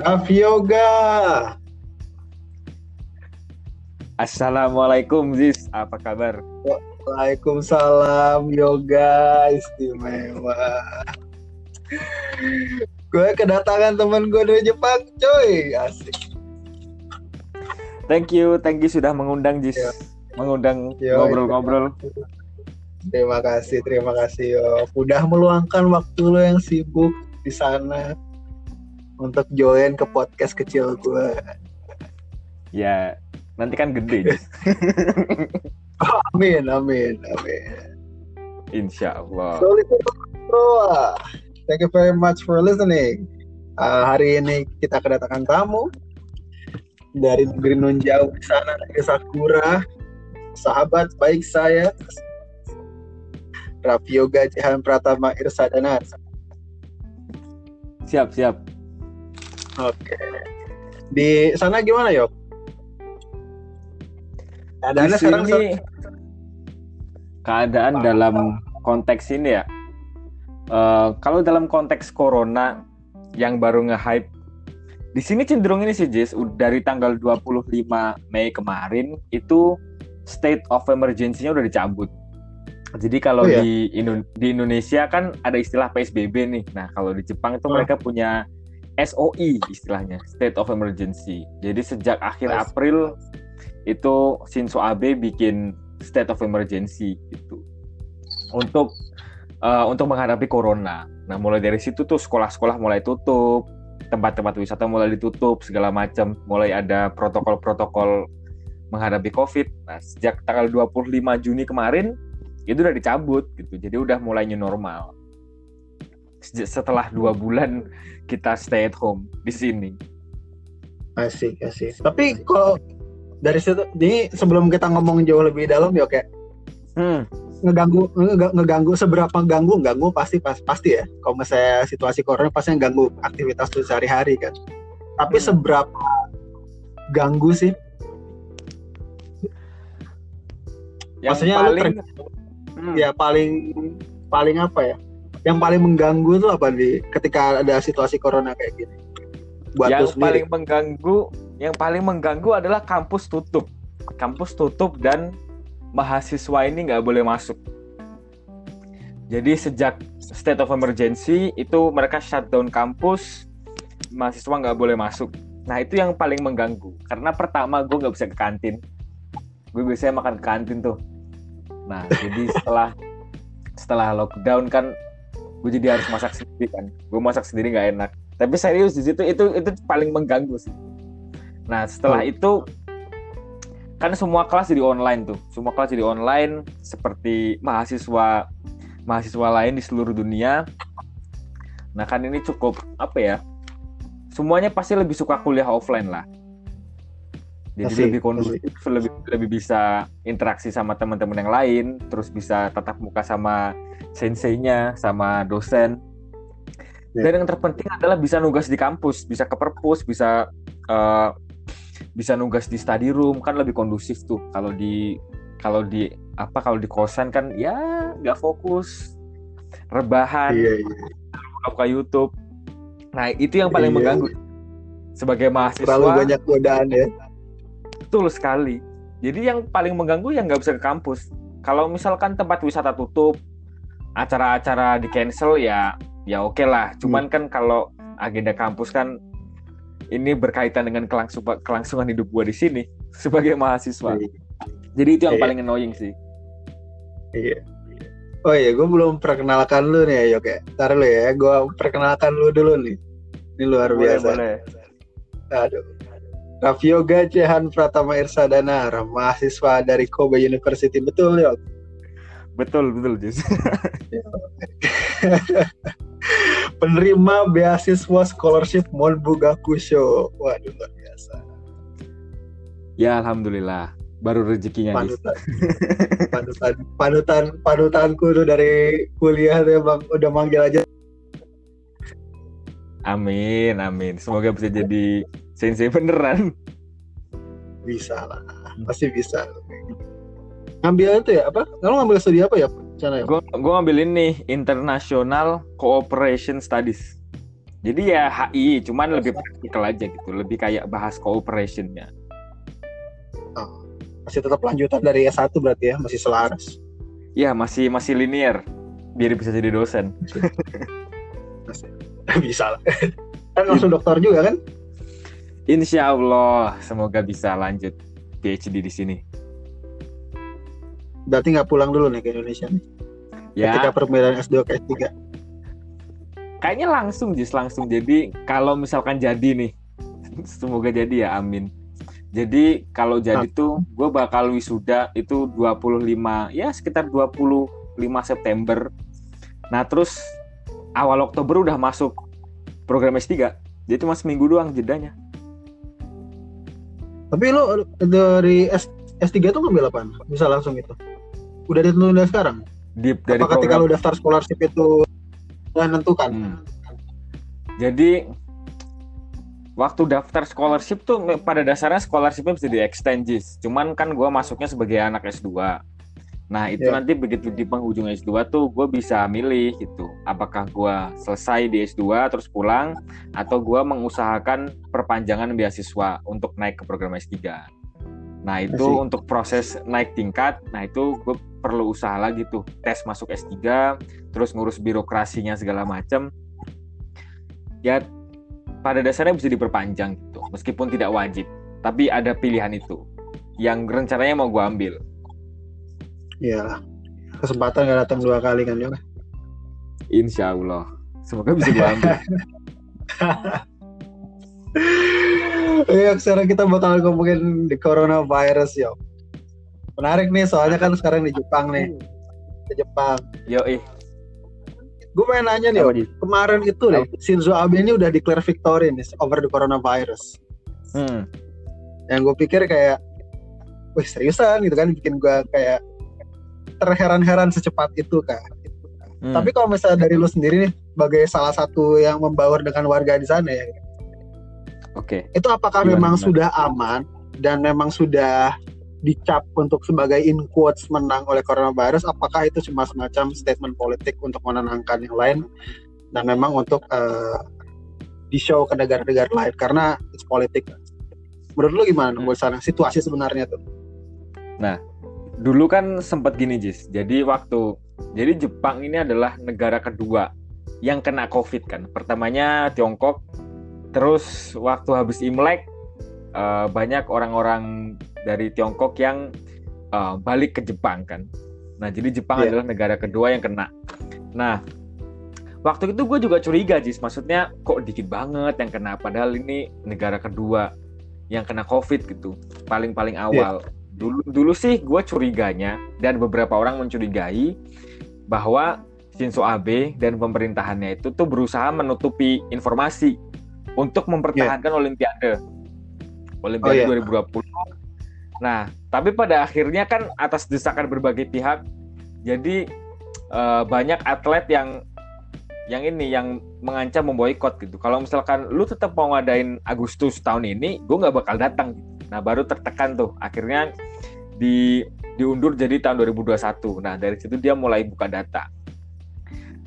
Raffi Yoga. Assalamualaikum Ziz, apa kabar? Waalaikumsalam Yoga istimewa. gue kedatangan temen gue dari Jepang, coy. Asik. Thank you, thank you sudah mengundang Ziz. Ya. Mengundang Yo, ngobrol-ngobrol. Terima kasih, terima kasih yo. Udah meluangkan waktu lo yang sibuk di sana untuk join ke podcast kecil gue. Ya, nanti kan gede Ziz. Amin, amin, amin. Insya Allah. So, thank you very much for listening. Uh, hari ini kita kedatangan tamu dari negeri nun jauh di sana, negeri Sakura. Sahabat baik saya, Raffi Yoga Pratama Irsadana. Siap, siap. Oke. Di sana gimana, Yok? Di Keadaannya sekarang sini keadaan dalam konteks ini ya. eh, kalau dalam konteks corona yang baru nge-hype di sini cenderung ini sih Jis, dari tanggal 25 Mei kemarin itu state of emergency-nya udah dicabut. Jadi kalau Oh, ya? di Indo- di Indonesia kan ada istilah PSBB nih. Nah, kalau di Jepang itu Oh. mereka punya SOE istilahnya, state of emergency. Jadi sejak akhir. April itu Shinzo Abe bikin state of emergency gitu. Untuk eh, untuk menghadapi corona. Nah, mulai dari situ tuh sekolah-sekolah mulai tutup, tempat-tempat wisata mulai ditutup segala macam, mulai ada protokol-protokol menghadapi Covid. Nah, sejak tanggal 25 Juni kemarin itu udah dicabut gitu. Jadi udah mulai new normal. Setelah dua bulan kita stay at home di sini. Asik, asik. Tapi kalau dari situ, ini sebelum kita ngomong jauh lebih dalam, ya kayak Hmm, ngeganggu ngega- ngeganggu seberapa ganggu ganggu pasti pas, pasti ya kalau misalnya situasi corona pasti ganggu aktivitas tuh sehari-hari kan tapi Hmm. seberapa ganggu sih yang Maksudnya lu paling ter- Hmm. ya paling paling apa ya yang paling mengganggu tuh apa di? Ketika ada situasi corona kayak gini. Buat yang paling mengganggu yang paling mengganggu adalah kampus tutup. Kampus tutup dan mahasiswa ini nggak boleh masuk. Jadi sejak state of emergency itu mereka shutdown kampus mahasiswa nggak boleh masuk. Nah itu yang paling mengganggu. Karena pertama gue nggak bisa ke kantin. Gue biasanya makan ke kantin tuh. Nah jadi setelah setelah lockdown kan gue jadi harus masak sendiri kan. Gue masak sendiri nggak enak. Tapi serius di situ itu itu paling mengganggu sih. Nah setelah Oh. itu kan semua kelas jadi online tuh. Semua kelas jadi online seperti mahasiswa mahasiswa lain di seluruh dunia. Nah kan ini cukup apa ya semuanya pasti lebih suka kuliah offline lah jadi Asik, lebih kondusif lebih lebih bisa interaksi sama teman-teman yang lain terus bisa tatap muka sama senseinya sama dosen. Ya. dan yang terpenting adalah bisa nugas di kampus bisa ke perpus bisa eh, bisa nugas di study room kan lebih kondusif tuh. Kalau di kalau di apa kalau di kosan kan ya nggak fokus. Rebahan iya buka YouTube. Nah itu yang paling Iya. mengganggu sebagai mahasiswa. Terlalu banyak godaan ya Betul sekali. Jadi yang paling mengganggu yang nggak bisa ke kampus. Kalau misalkan tempat wisata tutup, acara-acara di cancel ya ya oke lah. Cuman kan kalau agenda kampus kan ini berkaitan dengan kelangsung, kelangsungan hidup gua di sini sebagai mahasiswa. Iya. Jadi itu yang Iya. paling annoying sih. Iya. Oh iya, gue belum perkenalkan lu nih ya, Yok ya. Ntar lu ya, gue perkenalkan lu dulu nih. Ini luar Boleh, biasa. boleh. Aduh. Raffi Yoga Jehan Pratama Irsadana, mahasiswa dari Kobe University. Betul, Yok? Betul, betul, Jus. Penerima beasiswa scholarship Monbugakusho. Waduh, luar biasa. ya, alhamdulillah. Baru rezekinya. Panutan. panutan, panutan, panutanku tuh dari kuliah tuh bang, udah manggil aja. Amin, amin. Semoga bisa jadi sensei beneran. Bisa lah, pasti bisa. Ngambil itu ya, apa? Kalau ngambil studi apa ya? Sana ya? Gue gue ngambil ini International Cooperation Studies. Jadi ya HI, cuman lebih praktikal aja gitu, lebih kayak bahas cooperationnya. Oh, masih tetap lanjutan dari S1 berarti ya, masih selaras. Iya, masih masih linear biar bisa jadi dosen. Masih. bisa lah. Kan langsung dokter juga kan? Insya Allah, semoga bisa lanjut PhD di sini. Berarti nggak pulang dulu nih ke Indonesia nih. Ya, Ketika perpindahan S2 ke S3. kayaknya langsung Jis, langsung. Jadi kalau misalkan jadi nih, semoga jadi ya, amin. Jadi kalau jadi tuh gue bakal wisuda itu 25 ya sekitar 25 September. Nah, terus awal Oktober udah masuk program S3. Jadi cuma seminggu doang jedanya. Tapi lu dari S S3 tuh ngambil apa? Bisa langsung itu. Udah ditentuin dari sekarang? Di dari Apa ketika program daftar scholarship itu udah nentukan? Hmm. Jadi waktu daftar scholarship tuh pada dasarnya scholarshipnya bisa di extend. Cuman kan gue masuknya sebagai anak S2. Nah itu Ya. nanti begitu di penghujung S2 tuh gue bisa milih gitu. Apakah gue selesai di S2 terus pulang atau gue mengusahakan perpanjangan beasiswa untuk naik ke program S3. Nah itu Asik. untuk proses naik tingkat, nah itu gue perlu usaha lagi tuh tes masuk S3, terus ngurus birokrasinya segala macam. Ya pada dasarnya bisa diperpanjang gitu, meskipun tidak wajib, tapi ada pilihan itu yang rencananya mau gue ambil. Iya. Kesempatan gak datang dua kali kan juga. Insya Allah, semoga bisa gue ambil. Iya, sekarang kita bakal ngomongin di coronavirus yo. Menarik nih, soalnya kan sekarang di Jepang nih, di Jepang. Yo ih, Gue pengen nanya nih, Yo. Kemarin itu nih Shinzo Abe ini udah declare victory nih over the coronavirus. hmm, Yang gue pikir kayak, wih seriusan gitu kan, bikin gue kayak terheran-heran secepat itu kan. hmm. Tapi kalau misalnya dari lu sendiri nih, sebagai salah satu yang membaur dengan warga di sana ya, oke, itu apakah Gimana, memang gimana? sudah aman dan memang sudah dicap untuk sebagai in quotes menang oleh coronavirus apakah itu cuma semacam statement politik untuk menenangkan yang lain dan memang untuk eh, di show ke negara-negara lain karena it's politik menurut lu gimana Hmm. sana situasi sebenarnya tuh dulu kan sempat gini Jis. Jadi waktu jadi Jepang ini adalah negara kedua yang kena COVID kan. Pertamanya Tiongkok, terus waktu habis Imlek eh, banyak orang-orang dari Tiongkok yang eh, balik ke Jepang kan. Nah jadi Jepang Iya. adalah negara kedua yang kena. Nah waktu itu gue juga curiga Jis. Maksudnya kok dikit banget yang kena. Padahal ini negara kedua yang kena COVID gitu. Paling-paling awal dulu dulu sih gue curiganya dan beberapa orang mencurigai bahwa Shinzo Abe dan pemerintahannya itu tuh berusaha menutupi informasi untuk mempertahankan Olimpiade Olimpiade Oh, iya. 2020. Nah, tapi pada akhirnya kan atas desakan berbagai pihak, jadi eh, banyak atlet yang yang ini yang mengancam memboikot gitu. Kalau misalkan lu tetap mau ngadain Agustus tahun ini, gue nggak bakal datang. Nah, baru tertekan tuh. Akhirnya di diundur jadi tahun 2021. Nah, dari situ dia mulai buka data.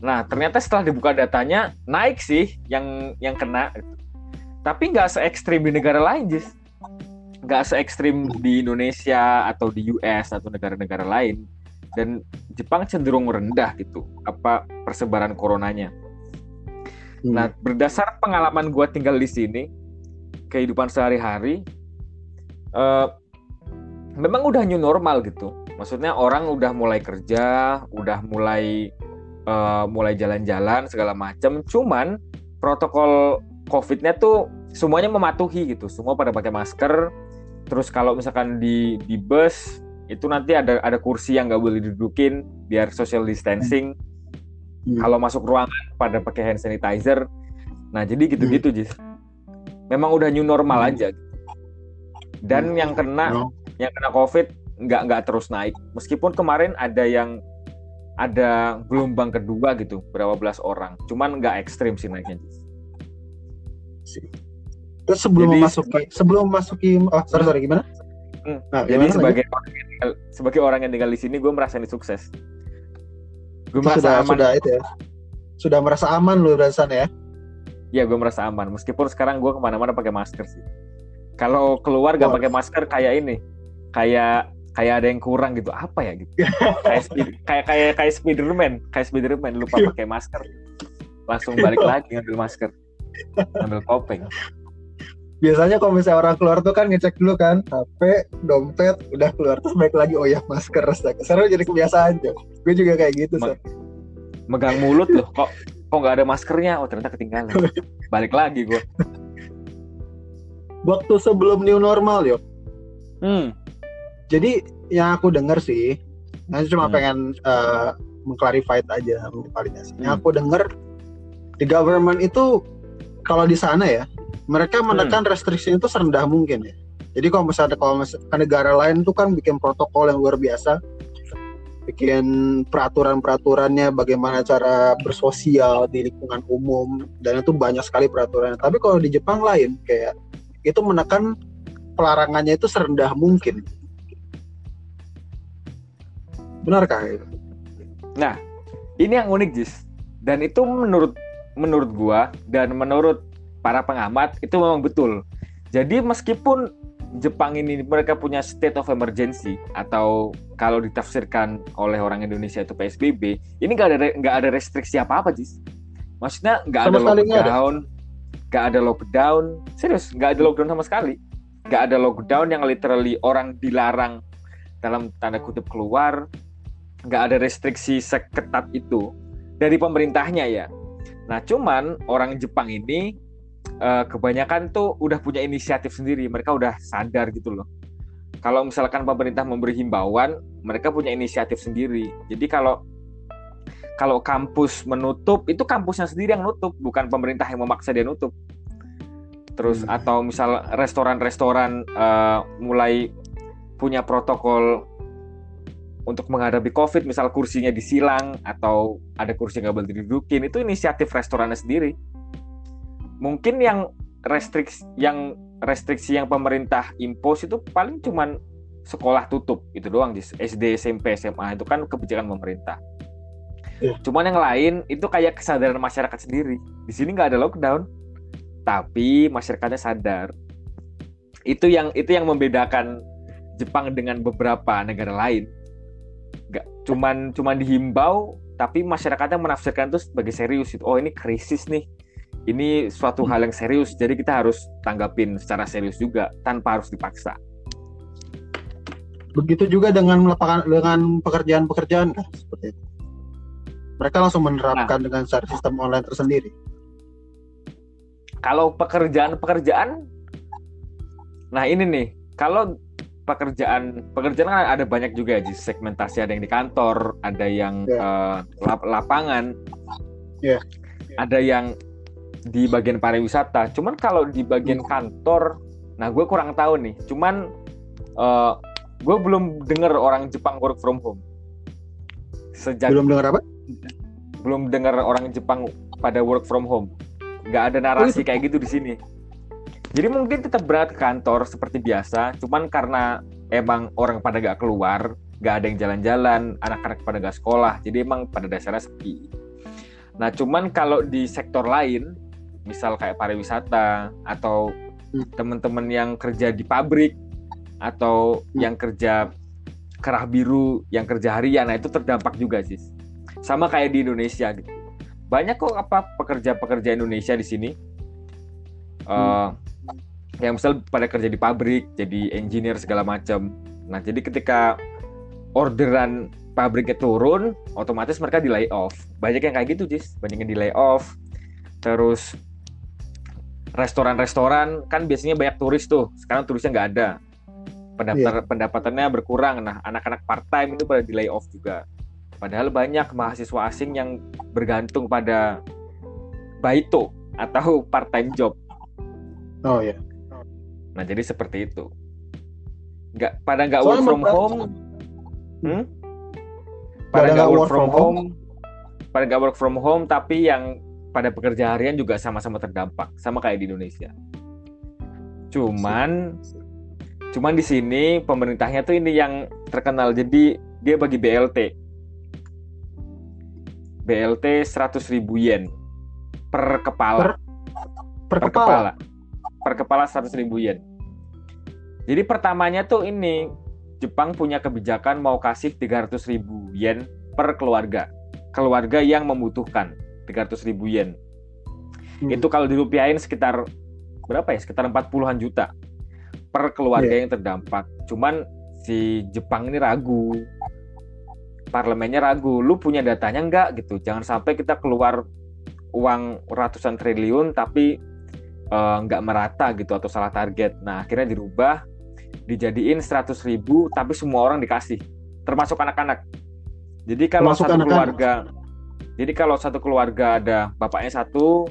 Nah, ternyata setelah dibuka datanya naik sih yang yang kena. Tapi nggak se ekstrim di negara lain, Jis. Nggak se ekstrim di Indonesia atau di US atau negara-negara lain. Dan Jepang cenderung rendah gitu apa persebaran coronanya. Hmm. Nah, berdasar pengalaman gue tinggal di sini, kehidupan sehari-hari, eh, memang udah new normal gitu. Maksudnya orang udah mulai kerja, udah mulai eh, mulai jalan-jalan segala macam. Cuman protokol COVID-nya tuh semuanya mematuhi gitu. Semua pada pakai masker. Terus kalau misalkan di di bus itu nanti ada ada kursi yang nggak boleh didudukin biar social distancing. Hmm. Kalau masuk ruangan pada pakai hand sanitizer. Nah, jadi gitu-gitu, Jis. Memang udah new normal Hmm. aja. Dan Hmm. yang kena No. yang kena COVID nggak nggak terus naik. Meskipun kemarin ada yang ada gelombang kedua gitu, berapa belas orang. Cuman nggak ekstrim sih naiknya. Terus sebelum Jadi memasuki sebelum memasuki oh sorry sorry gimana? Hmm, Nah, Jadi sebagai orang yang tinggal, sebagai orang yang tinggal di sini, gue merasa ini sukses. Gue lanjut? merasa sudah aman. sudah itu ya. Sudah merasa aman lu dari sana ya. ya gue merasa aman meskipun sekarang gue ke mana-mana pakai masker sih kalau keluar gak pakai masker kayak ini. Kayak kayak ada yang kurang gitu. Apa ya gitu? Kayak speed- kayak kayak kayak Spiderman. Kayak Spiderman lupa Iya. pakai masker. Langsung balik lagi ngambil masker. Ngambil kopeng biasanya kalau misalnya orang keluar tuh kan ngecek dulu kan HP, dompet, udah keluar terus balik lagi oh ya masker. Sekarang jadi kebiasaan Jok. Gue juga kayak gitu Sar. megang mulut loh kok kok nggak ada maskernya? Oh ternyata ketinggalan. Balik lagi gue Waktu sebelum new normal yuk. hmm Jadi yang aku dengar sih, nanti cuma Hmm. pengen eh, mengclarify aja, mengvalidasi. Yang Hmm. aku dengar di government itu kalau di sana ya, mereka Hmm. menekan restriksi itu serendah mungkin ya. Jadi kalau misalnya kalau misalnya negara lain tuh kan bikin protokol yang luar biasa, bikin peraturan-peraturannya bagaimana cara bersosial di lingkungan umum dan itu banyak sekali peraturannya. Tapi kalau di Jepang lain kayak itu menekan pelarangannya itu serendah mungkin. Benarkah itu? Nah, ini yang unik, Jis. Dan itu menurut menurut gua dan menurut para pengamat itu memang betul. Jadi meskipun Jepang ini mereka punya state of emergency atau kalau ditafsirkan oleh orang Indonesia itu PSBB, ini nggak ada nggak ada restriksi apa apa, Jis. Maksudnya nggak ada. lockdown, nggak ada lockdown, serius nggak ada lockdown sama sekali, nggak ada lockdown yang literally orang dilarang dalam tanda kutip keluar, nggak ada restriksi seketat itu dari pemerintahnya ya. Nah, cuman orang Jepang ini eh, kebanyakan tuh udah punya inisiatif sendiri, mereka udah sadar gitu loh. Kalau misalkan pemerintah memberi himbauan, mereka punya inisiatif sendiri. Jadi kalau kalau kampus menutup, itu kampusnya sendiri yang nutup, bukan pemerintah yang memaksa dia nutup. Terus Hmm. atau misal restoran-restoran eh, mulai punya protokol untuk menghadapi COVID, misal kursinya disilang atau ada kursi nggak boleh didudukin, itu inisiatif restorannya sendiri. Mungkin yang restriksi yang restriksi yang pemerintah impose itu paling cuman sekolah tutup itu doang. SD, SMP, SMA itu kan kebijakan pemerintah. Iya. Cuman yang lain itu kayak kesadaran masyarakat sendiri. Di sini nggak ada lockdown, tapi masyarakatnya sadar. Itu yang itu yang membedakan Jepang dengan beberapa negara lain. Nggak cuman cuman dihimbau, tapi masyarakatnya menafsirkan itu sebagai serius. Itu oh ini krisis nih. Ini suatu hal yang serius, jadi kita harus tanggapin secara serius juga tanpa harus dipaksa. Begitu juga dengan melakukan dengan pekerjaan-pekerjaan kan seperti itu. Mereka langsung menerapkan Nah. dengan secara sistem online tersendiri. Kalau pekerjaan-pekerjaan, nah ini nih, kalau pekerjaan pekerjaan kan ada banyak juga ya, segmentasi ada yang di kantor, ada yang Ya. eh, lap- lapangan, Ya. ada yang di bagian pariwisata. Cuman kalau di bagian kantor, nah gue kurang tahu nih. Cuman eh, gue belum dengar orang Jepang work from home. Sejak Belum dengar apa? Belum dengar orang Jepang pada work from home. Nggak ada narasi kayak gitu di sini. Jadi mungkin tetap berangkat ke kantor seperti biasa, cuman karena emang orang pada nggak keluar, nggak ada yang jalan-jalan, anak-anak pada nggak sekolah, jadi emang pada dasarnya sepi. Nah, cuman kalau di sektor lain, misal kayak pariwisata atau Hmm. teman-teman yang kerja di pabrik atau Hmm. yang kerja kerah biru, yang kerja harian, nah itu terdampak juga sih. Sama kayak di Indonesia gitu. Banyak kok apa pekerja-pekerja Indonesia di sini. Eh, yang misal pada kerja di pabrik, jadi engineer segala macam. Nah, jadi ketika orderan pabriknya turun, otomatis mereka di lay off. Banyak yang kayak gitu, Jis. Banyak yang di lay off. Terus restoran-restoran kan biasanya banyak turis tuh. Sekarang turisnya nggak ada. Pendaftar pendapatannya berkurang. Nah, anak-anak part time itu pada di lay off juga. Padahal banyak mahasiswa asing yang bergantung pada baito atau part time job. Oh ya. Nah, jadi seperti itu. Nggak, pada nggak work from home, hmm? Pada nggak work from home, pada nggak work from home, tapi yang pada pekerja harian juga sama-sama terdampak, sama kayak di Indonesia. Cuman, cuman di sini pemerintahnya tuh ini yang terkenal, jadi dia bagi BLT. BLT 100 ribu yen per kepala. per, kepala. Per kepala 100 ribu yen. Jadi pertamanya tuh ini Jepang punya kebijakan mau kasih 300 ribu yen per keluarga. Keluarga yang membutuhkan 300 ribu yen. Hmm. Itu kalau dirupiahin sekitar berapa ya? Sekitar 40-an juta per keluarga yeah. yang terdampak. Cuman si Jepang ini ragu. Parlemennya ragu. Lu punya datanya enggak gitu. Jangan sampai kita keluar uang ratusan triliun tapi uh, nggak merata gitu atau salah target. Nah akhirnya dirubah dijadiin 100 ribu tapi semua orang dikasih termasuk anak-anak jadi kalau termasuk satu anak keluarga jadi kalau satu keluarga ada bapaknya satu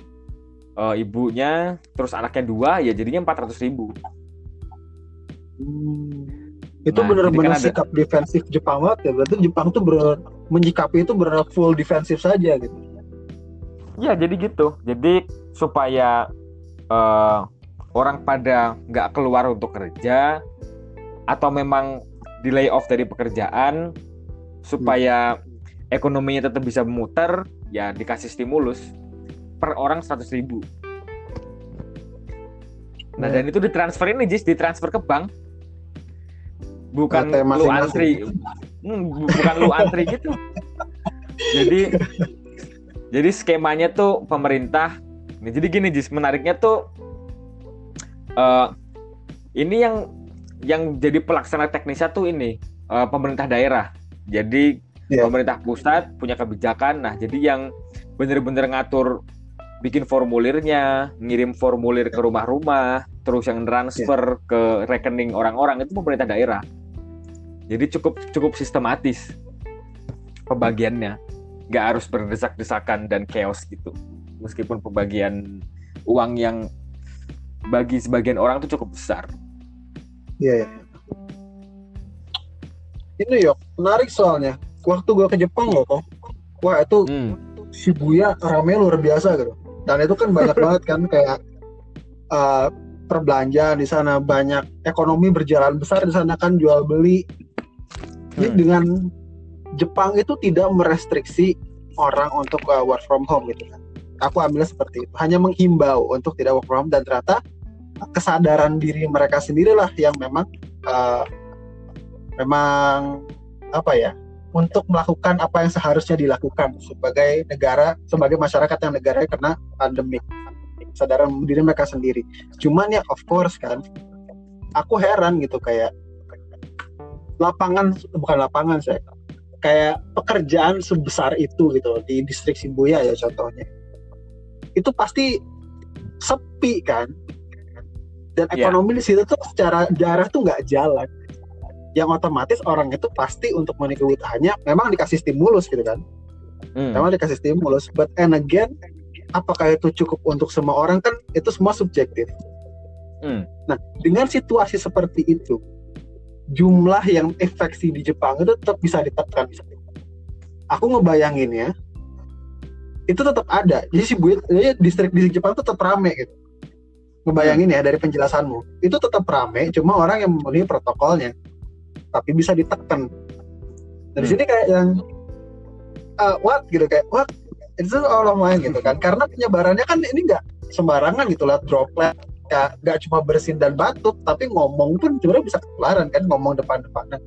uh, ibunya terus anaknya dua ya jadinya 400 ribu hmm. Itu nah, benar-benar kan sikap ada... defensif Jepang banget ya. Berarti Jepang tuh benar menyikapi itu benar full defensif saja gitu. Ya jadi gitu. Jadi supaya uh, orang pada nggak keluar untuk kerja atau memang delay off dari pekerjaan supaya hmm. ekonominya tetap bisa memutar ya dikasih stimulus per orang 100 ribu. Nah hmm. dan itu ditransfer ini Jis. Ditransfer ke bank bukan lu antri hmm, bukan lu antri gitu jadi jadi skemanya tuh pemerintah jadi gini Jis menariknya tuh uh, ini yang yang jadi pelaksana teknisnya tuh ini uh, pemerintah daerah. Jadi yeah. pemerintah pusat punya kebijakan. Nah, jadi yang bener-bener ngatur bikin formulirnya, ngirim formulir ke rumah-rumah, terus yang transfer yeah. ke rekening orang-orang itu pemerintah daerah. Jadi cukup cukup sistematis pembagiannya, nggak harus berdesak-desakan dan chaos gitu. Meskipun pembagian uang yang bagi sebagian orang itu cukup besar. Iya, ya. Ini yuk, menarik soalnya. Waktu gue ke Jepang loh, kok. Wah, itu hmm. Shibuya rame luar biasa gitu. Dan itu kan banyak banget kan kayak uh, perbelanjaan di sana banyak ekonomi berjalan besar di sana kan jual beli. Ini hmm. dengan Jepang itu tidak merestriksi orang untuk uh, work from home gitu kan. Aku ambilnya seperti itu. Hanya menghimbau untuk tidak work from home dan ternyata kesadaran diri mereka sendirilah yang memang uh, memang apa ya untuk melakukan apa yang seharusnya dilakukan sebagai negara sebagai masyarakat yang negara kena pandemi kesadaran diri mereka sendiri cuman ya of course kan aku heran gitu kayak lapangan bukan lapangan saya kayak pekerjaan sebesar itu gitu di distrik Shibuya ya contohnya itu pasti sepi kan dan iya. ekonomi yeah. di situ tuh secara darah tuh nggak jalan yang otomatis orang itu pasti untuk memenuhi kebutuhannya memang dikasih stimulus gitu kan hmm. memang dikasih stimulus but and again apakah itu cukup untuk semua orang kan itu semua subjektif hmm. nah dengan situasi seperti itu jumlah yang infeksi di Jepang itu tetap bisa ditekan. Aku ngebayangin ya itu tetap ada. Jadi si distrik di Jepang tetap rame gitu. Ngebayangin ya dari penjelasanmu. Itu tetap rame cuma orang yang memenuhi protokolnya tapi bisa ditekan. Dari hmm. sini kayak yang uh, what? gitu kayak what? Itu orang lain gitu kan. Karena penyebarannya kan ini nggak sembarangan gitu lah droplet ya nggak cuma bersin dan batuk tapi ngomong pun sebenarnya bisa ketularan kan ngomong depan-depanan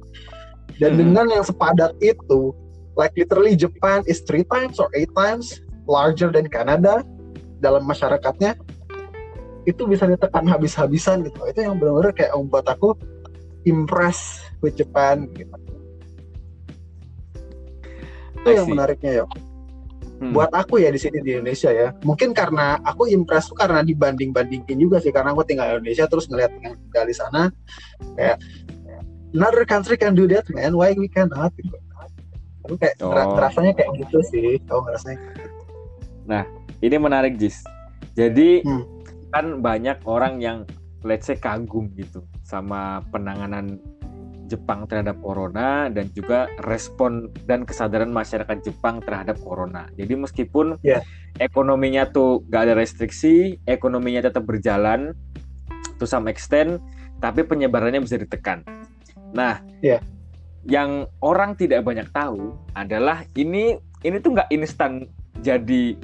dan hmm. dengan yang sepadat itu like literally Japan is three times or eight times larger than Canada dalam masyarakatnya itu bisa ditekan habis-habisan gitu. Itu yang benar-benar kayak membuat aku impress with Japan gitu. Itu yang menariknya ya hmm. buat aku ya di sini di Indonesia ya. Mungkin karena aku impress tuh karena dibanding bandingin juga sih. Karena aku tinggal di Indonesia terus ngeliat yang tinggal di sana kayak another country can do that man. Why we cannot? Gitu. Aku kayak oh. rasanya kayak gitu sih. Kalau ngerasanya nah ini menarik Jis. Jadi hmm. kan banyak orang yang let's say kagum gitu sama penanganan Jepang terhadap corona dan juga respon dan kesadaran masyarakat Jepang terhadap corona. Jadi meskipun yeah. ekonominya tuh gak ada restriksi, ekonominya tetap berjalan to some extent, tapi penyebarannya bisa ditekan. Nah, yeah. yang orang tidak banyak tahu adalah ini ini tuh nggak instan jadi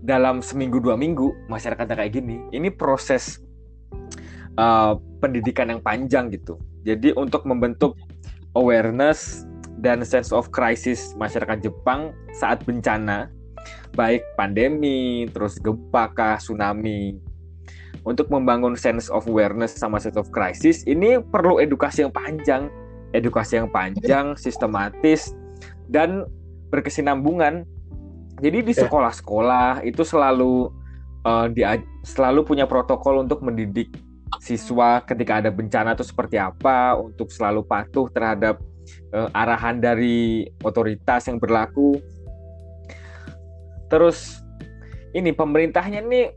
dalam seminggu dua minggu masyarakatnya kayak gini. Ini proses uh, pendidikan yang panjang gitu. Jadi untuk membentuk awareness dan sense of crisis masyarakat Jepang saat bencana, baik pandemi, terus gempa kah, tsunami. Untuk membangun sense of awareness sama sense of crisis, ini perlu edukasi yang panjang, edukasi yang panjang, sistematis, dan berkesinambungan. Jadi di ya. sekolah-sekolah itu selalu uh, dia selalu punya protokol untuk mendidik siswa ketika ada bencana itu seperti apa untuk selalu patuh terhadap uh, arahan dari otoritas yang berlaku. Terus ini pemerintahnya ini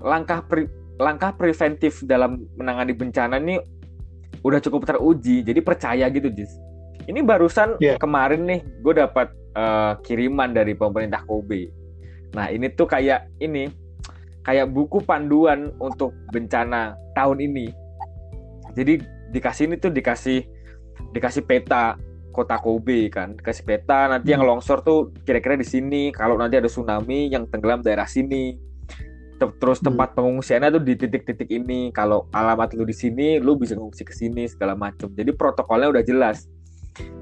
langkah pre, langkah preventif dalam menangani bencana ini udah cukup teruji. Jadi percaya gitu, Jis. Ini barusan yeah. kemarin nih gue dapat uh, kiriman dari pemerintah Kobe. Nah ini tuh kayak ini kayak buku panduan untuk bencana tahun ini. Jadi dikasih ini tuh dikasih dikasih peta kota Kobe kan, dikasih peta nanti yang hmm. longsor tuh kira-kira di sini, kalau nanti ada tsunami yang tenggelam daerah sini. Terus hmm. tempat pengungsiannya tuh di titik-titik ini. Kalau alamat lu di sini, lu bisa ngungsi ke sini segala macam. Jadi protokolnya udah jelas.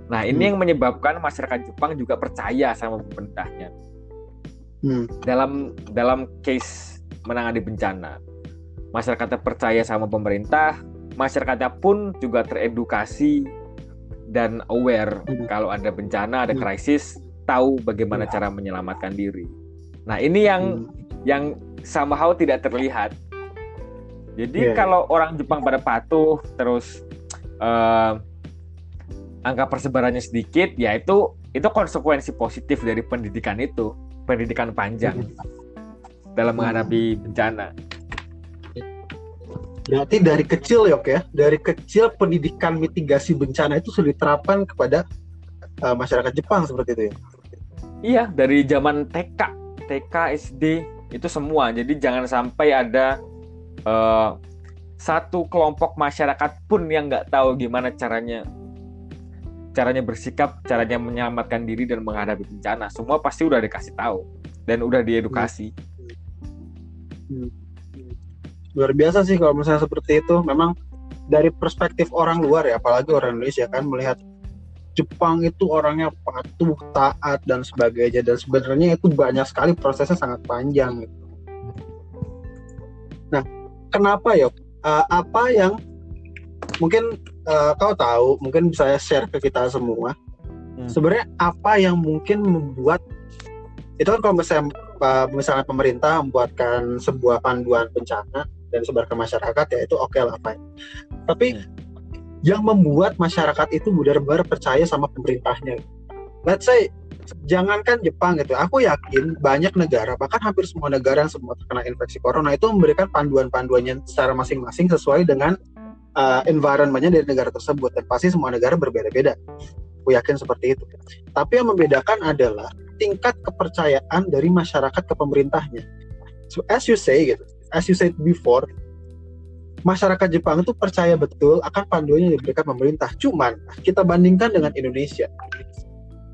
Nah, ini hmm. yang menyebabkan masyarakat Jepang juga percaya sama pemerintahnya. Hmm. Dalam dalam case menangani bencana. Masyarakatnya percaya sama pemerintah, masyarakatnya pun juga teredukasi dan aware hmm. kalau ada bencana, ada hmm. krisis, tahu bagaimana cara menyelamatkan diri. Nah, ini yang hmm. yang somehow tidak terlihat. Jadi yeah. kalau orang Jepang pada patuh terus uh, angka persebarannya sedikit, ya itu itu konsekuensi positif dari pendidikan itu, pendidikan panjang. Hmm dalam menghadapi bencana. Berarti dari kecil yok ya, dari kecil pendidikan mitigasi bencana itu sudah diterapkan kepada uh, masyarakat Jepang seperti itu ya? Iya, dari zaman TK, TK, SD itu semua. Jadi jangan sampai ada uh, satu kelompok masyarakat pun yang nggak tahu gimana caranya caranya bersikap, caranya menyelamatkan diri dan menghadapi bencana. Semua pasti udah dikasih tahu dan udah diedukasi. Hmm Hmm. Luar biasa sih kalau misalnya seperti itu. Memang dari perspektif orang luar ya, apalagi orang Indonesia kan melihat Jepang itu orangnya patuh, taat dan sebagainya dan sebenarnya itu banyak sekali prosesnya sangat panjang gitu. Nah, kenapa ya? Uh, apa yang mungkin uh, kau tahu, mungkin saya share ke kita semua. Hmm. Sebenarnya apa yang mungkin membuat itu kan kalau misalnya misalnya pemerintah membuatkan sebuah panduan bencana dan sebar ke masyarakat ya itu oke okay lah fine. Tapi hmm. yang membuat masyarakat itu benar-benar percaya sama pemerintahnya. Let's say jangankan Jepang gitu, aku yakin banyak negara bahkan hampir semua negara yang semua terkena infeksi corona itu memberikan panduan-panduannya secara masing-masing sesuai dengan uh, environmentnya dari negara tersebut dan pasti semua negara berbeda-beda. Aku yakin seperti itu. Tapi yang membedakan adalah tingkat kepercayaan dari masyarakat ke pemerintahnya. So as you say gitu, as you said before, masyarakat Jepang itu percaya betul akan panduan yang diberikan pemerintah. Cuman kita bandingkan dengan Indonesia.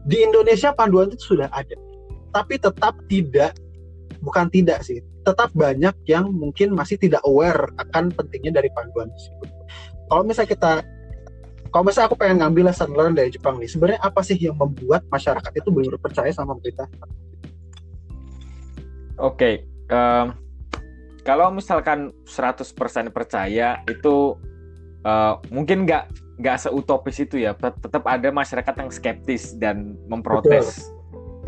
Di Indonesia panduan itu sudah ada, tapi tetap tidak, bukan tidak sih, tetap banyak yang mungkin masih tidak aware akan pentingnya dari panduan tersebut. Kalau misalnya kita kalau misalnya aku pengen ngambil lesson learn dari Jepang nih, sebenarnya apa sih yang membuat masyarakat itu belum percaya sama pemerintah? Oke, okay. um, kalau misalkan 100% percaya itu uh, mungkin nggak nggak seutopis itu ya, tetap ada masyarakat yang skeptis dan memprotes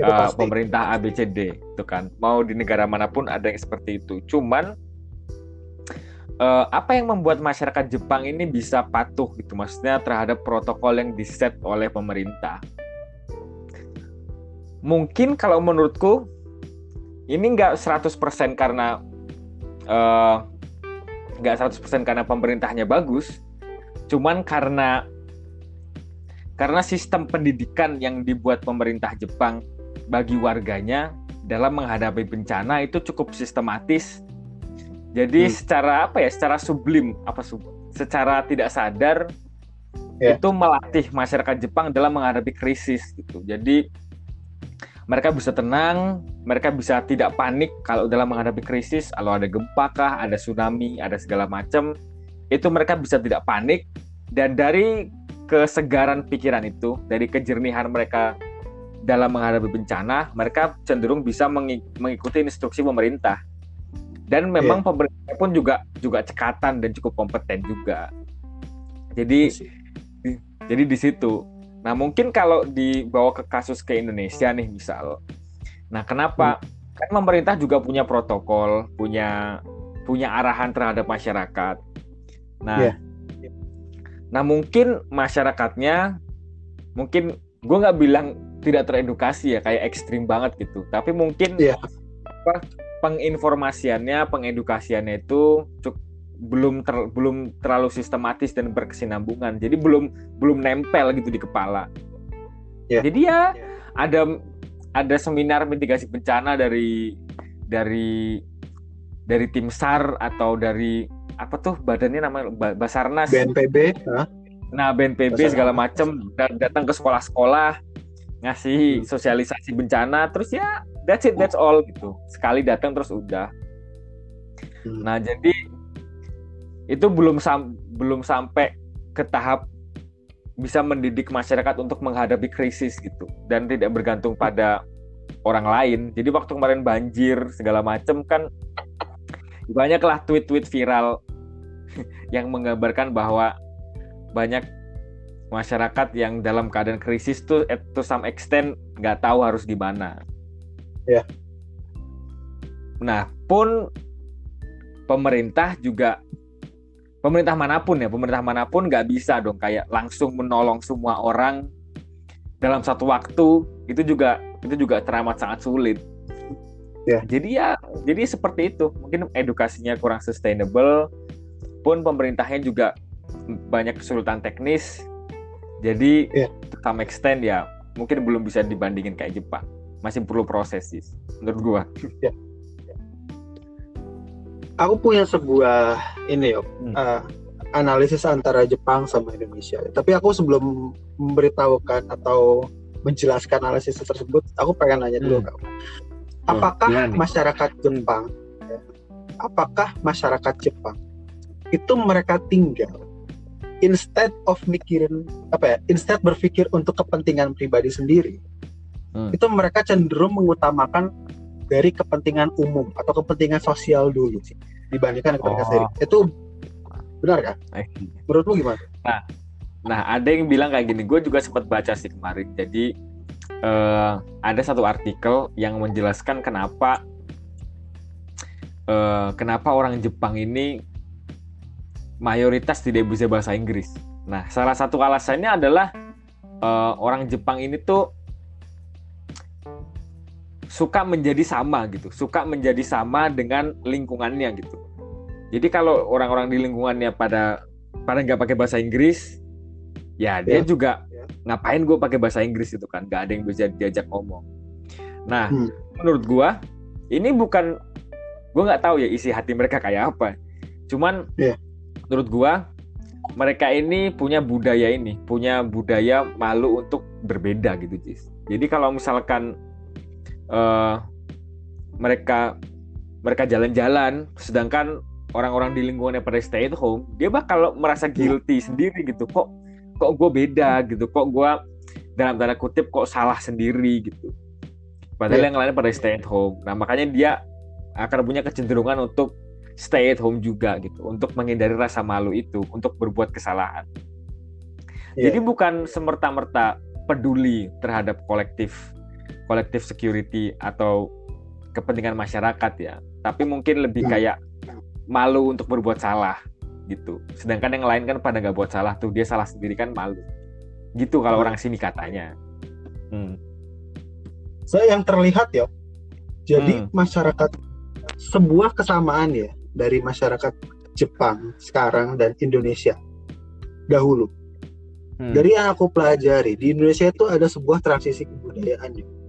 uh, pemerintah ABCD, itu kan. Mau di negara mana pun ada yang seperti itu. Cuman uh, apa yang membuat masyarakat Jepang ini bisa patuh gitu? Maksudnya terhadap protokol yang diset oleh pemerintah? Mungkin kalau menurutku ini nggak 100% karena uh, nggak 100% karena pemerintahnya bagus cuman karena karena sistem pendidikan yang dibuat pemerintah Jepang bagi warganya dalam menghadapi bencana itu cukup sistematis jadi hmm. secara apa ya? Secara sublim apa sub, secara tidak sadar yeah. itu melatih masyarakat Jepang dalam menghadapi krisis gitu. Jadi mereka bisa tenang, mereka bisa tidak panik kalau dalam menghadapi krisis, kalau ada gempa kah, ada tsunami, ada segala macam, itu mereka bisa tidak panik dan dari kesegaran pikiran itu, dari kejernihan mereka dalam menghadapi bencana, mereka cenderung bisa mengikuti instruksi pemerintah. Dan memang yeah. pemerintah pun juga juga cekatan dan cukup kompeten juga. Jadi di, jadi di situ Nah, mungkin kalau dibawa ke kasus ke Indonesia nih misal. Nah, kenapa? Hmm. Kan pemerintah juga punya protokol, punya punya arahan terhadap masyarakat. Nah, yeah. nah mungkin masyarakatnya mungkin gue nggak bilang tidak teredukasi ya kayak ekstrim banget gitu. Tapi mungkin yeah. apa penginformasiannya, pengedukasiannya itu cukup belum ter, belum terlalu sistematis dan berkesinambungan. Jadi belum belum nempel gitu di kepala. Yeah. Jadi ya yeah. ada ada seminar mitigasi bencana dari dari dari tim SAR atau dari apa tuh badannya namanya Basarnas BNPB huh? nah BNPB Basarnas. segala macem datang ke sekolah-sekolah ngasih hmm. sosialisasi bencana terus ya that's it that's all gitu sekali datang terus udah hmm. nah jadi itu belum sam belum sampai ke tahap bisa mendidik masyarakat untuk menghadapi krisis gitu dan tidak bergantung pada orang lain. Jadi waktu kemarin banjir segala macam kan banyaklah tweet-tweet viral yang menggambarkan bahwa banyak masyarakat yang dalam keadaan krisis tuh to some extent nggak tahu harus gimana. Ya. Nah, pun pemerintah juga pemerintah mana pun ya pemerintah mana pun nggak bisa dong kayak langsung menolong semua orang dalam satu waktu itu juga itu juga teramat sangat sulit ya. jadi ya jadi seperti itu mungkin edukasinya kurang sustainable pun pemerintahnya juga banyak kesulitan teknis jadi ya. to some extent ya mungkin belum bisa dibandingin kayak Jepang masih perlu proses sih menurut gua ya aku punya sebuah ini yuk hmm. uh, analisis antara Jepang sama Indonesia. Tapi aku sebelum memberitahukan atau menjelaskan analisis tersebut, aku pengen nanya dulu hmm. kamu. Oh, apakah oh, masyarakat Jepang, apakah masyarakat Jepang itu mereka tinggal instead of mikirin apa ya, instead berpikir untuk kepentingan pribadi sendiri, hmm. itu mereka cenderung mengutamakan dari kepentingan umum atau kepentingan sosial dulu sih dibandingkan kepentingan oh. sendiri. Itu benar kan? Eh. Menurutmu gimana? Nah, nah ada yang bilang kayak gini. Gue juga sempat baca sih kemarin. Jadi uh, ada satu artikel yang menjelaskan kenapa uh, kenapa orang Jepang ini mayoritas tidak bisa bahasa Inggris. Nah, salah satu alasannya adalah uh, orang Jepang ini tuh suka menjadi sama gitu, suka menjadi sama dengan lingkungannya gitu. Jadi kalau orang-orang di lingkungannya pada pada nggak pakai bahasa Inggris, ya dia yeah. juga yeah. ngapain gue pakai bahasa Inggris itu kan, nggak ada yang bisa diajak ngomong. Nah, hmm. menurut gue ini bukan gue nggak tahu ya isi hati mereka kayak apa. Cuman yeah. menurut gue mereka ini punya budaya ini, punya budaya malu untuk berbeda gitu, Jis. Jadi kalau misalkan uh, mereka mereka jalan-jalan sedangkan orang-orang di lingkungannya pada stay at home dia bakal merasa guilty sendiri gitu. Kok kok gue beda gitu? Kok gue dalam tanda kutip kok salah sendiri gitu? Padahal yeah. yang lain pada stay at home. Nah makanya dia akan punya kecenderungan untuk stay at home juga gitu. Untuk menghindari rasa malu itu untuk berbuat kesalahan. Yeah. jadi bukan semerta-merta peduli terhadap kolektif kolektif security atau kepentingan masyarakat ya tapi mungkin lebih hmm. kayak malu untuk berbuat salah gitu sedangkan yang lain kan pada nggak buat salah tuh dia salah sendiri kan malu gitu kalau hmm. orang sini katanya hmm. so yang terlihat ya jadi hmm. masyarakat sebuah kesamaan ya dari masyarakat Jepang sekarang dan Indonesia dahulu hmm. dari yang aku pelajari di Indonesia itu ada sebuah transisi kebudayaan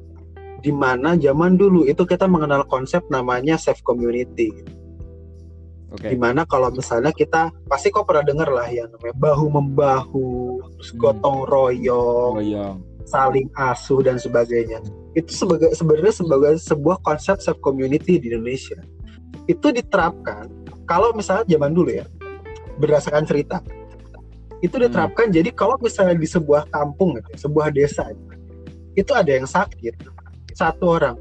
di mana zaman dulu itu kita mengenal konsep namanya safe community. Okay. Di mana kalau misalnya kita pasti kok pernah dengar lah yang namanya bahu membahu, terus hmm. gotong royong, royong. saling asuh dan sebagainya. Itu sebagai sebenarnya sebagai sebuah konsep self community di Indonesia. Itu diterapkan kalau misalnya zaman dulu ya, berdasarkan cerita. Itu diterapkan hmm. jadi kalau misalnya di sebuah kampung gitu, sebuah desa itu ada yang sakit, satu orang.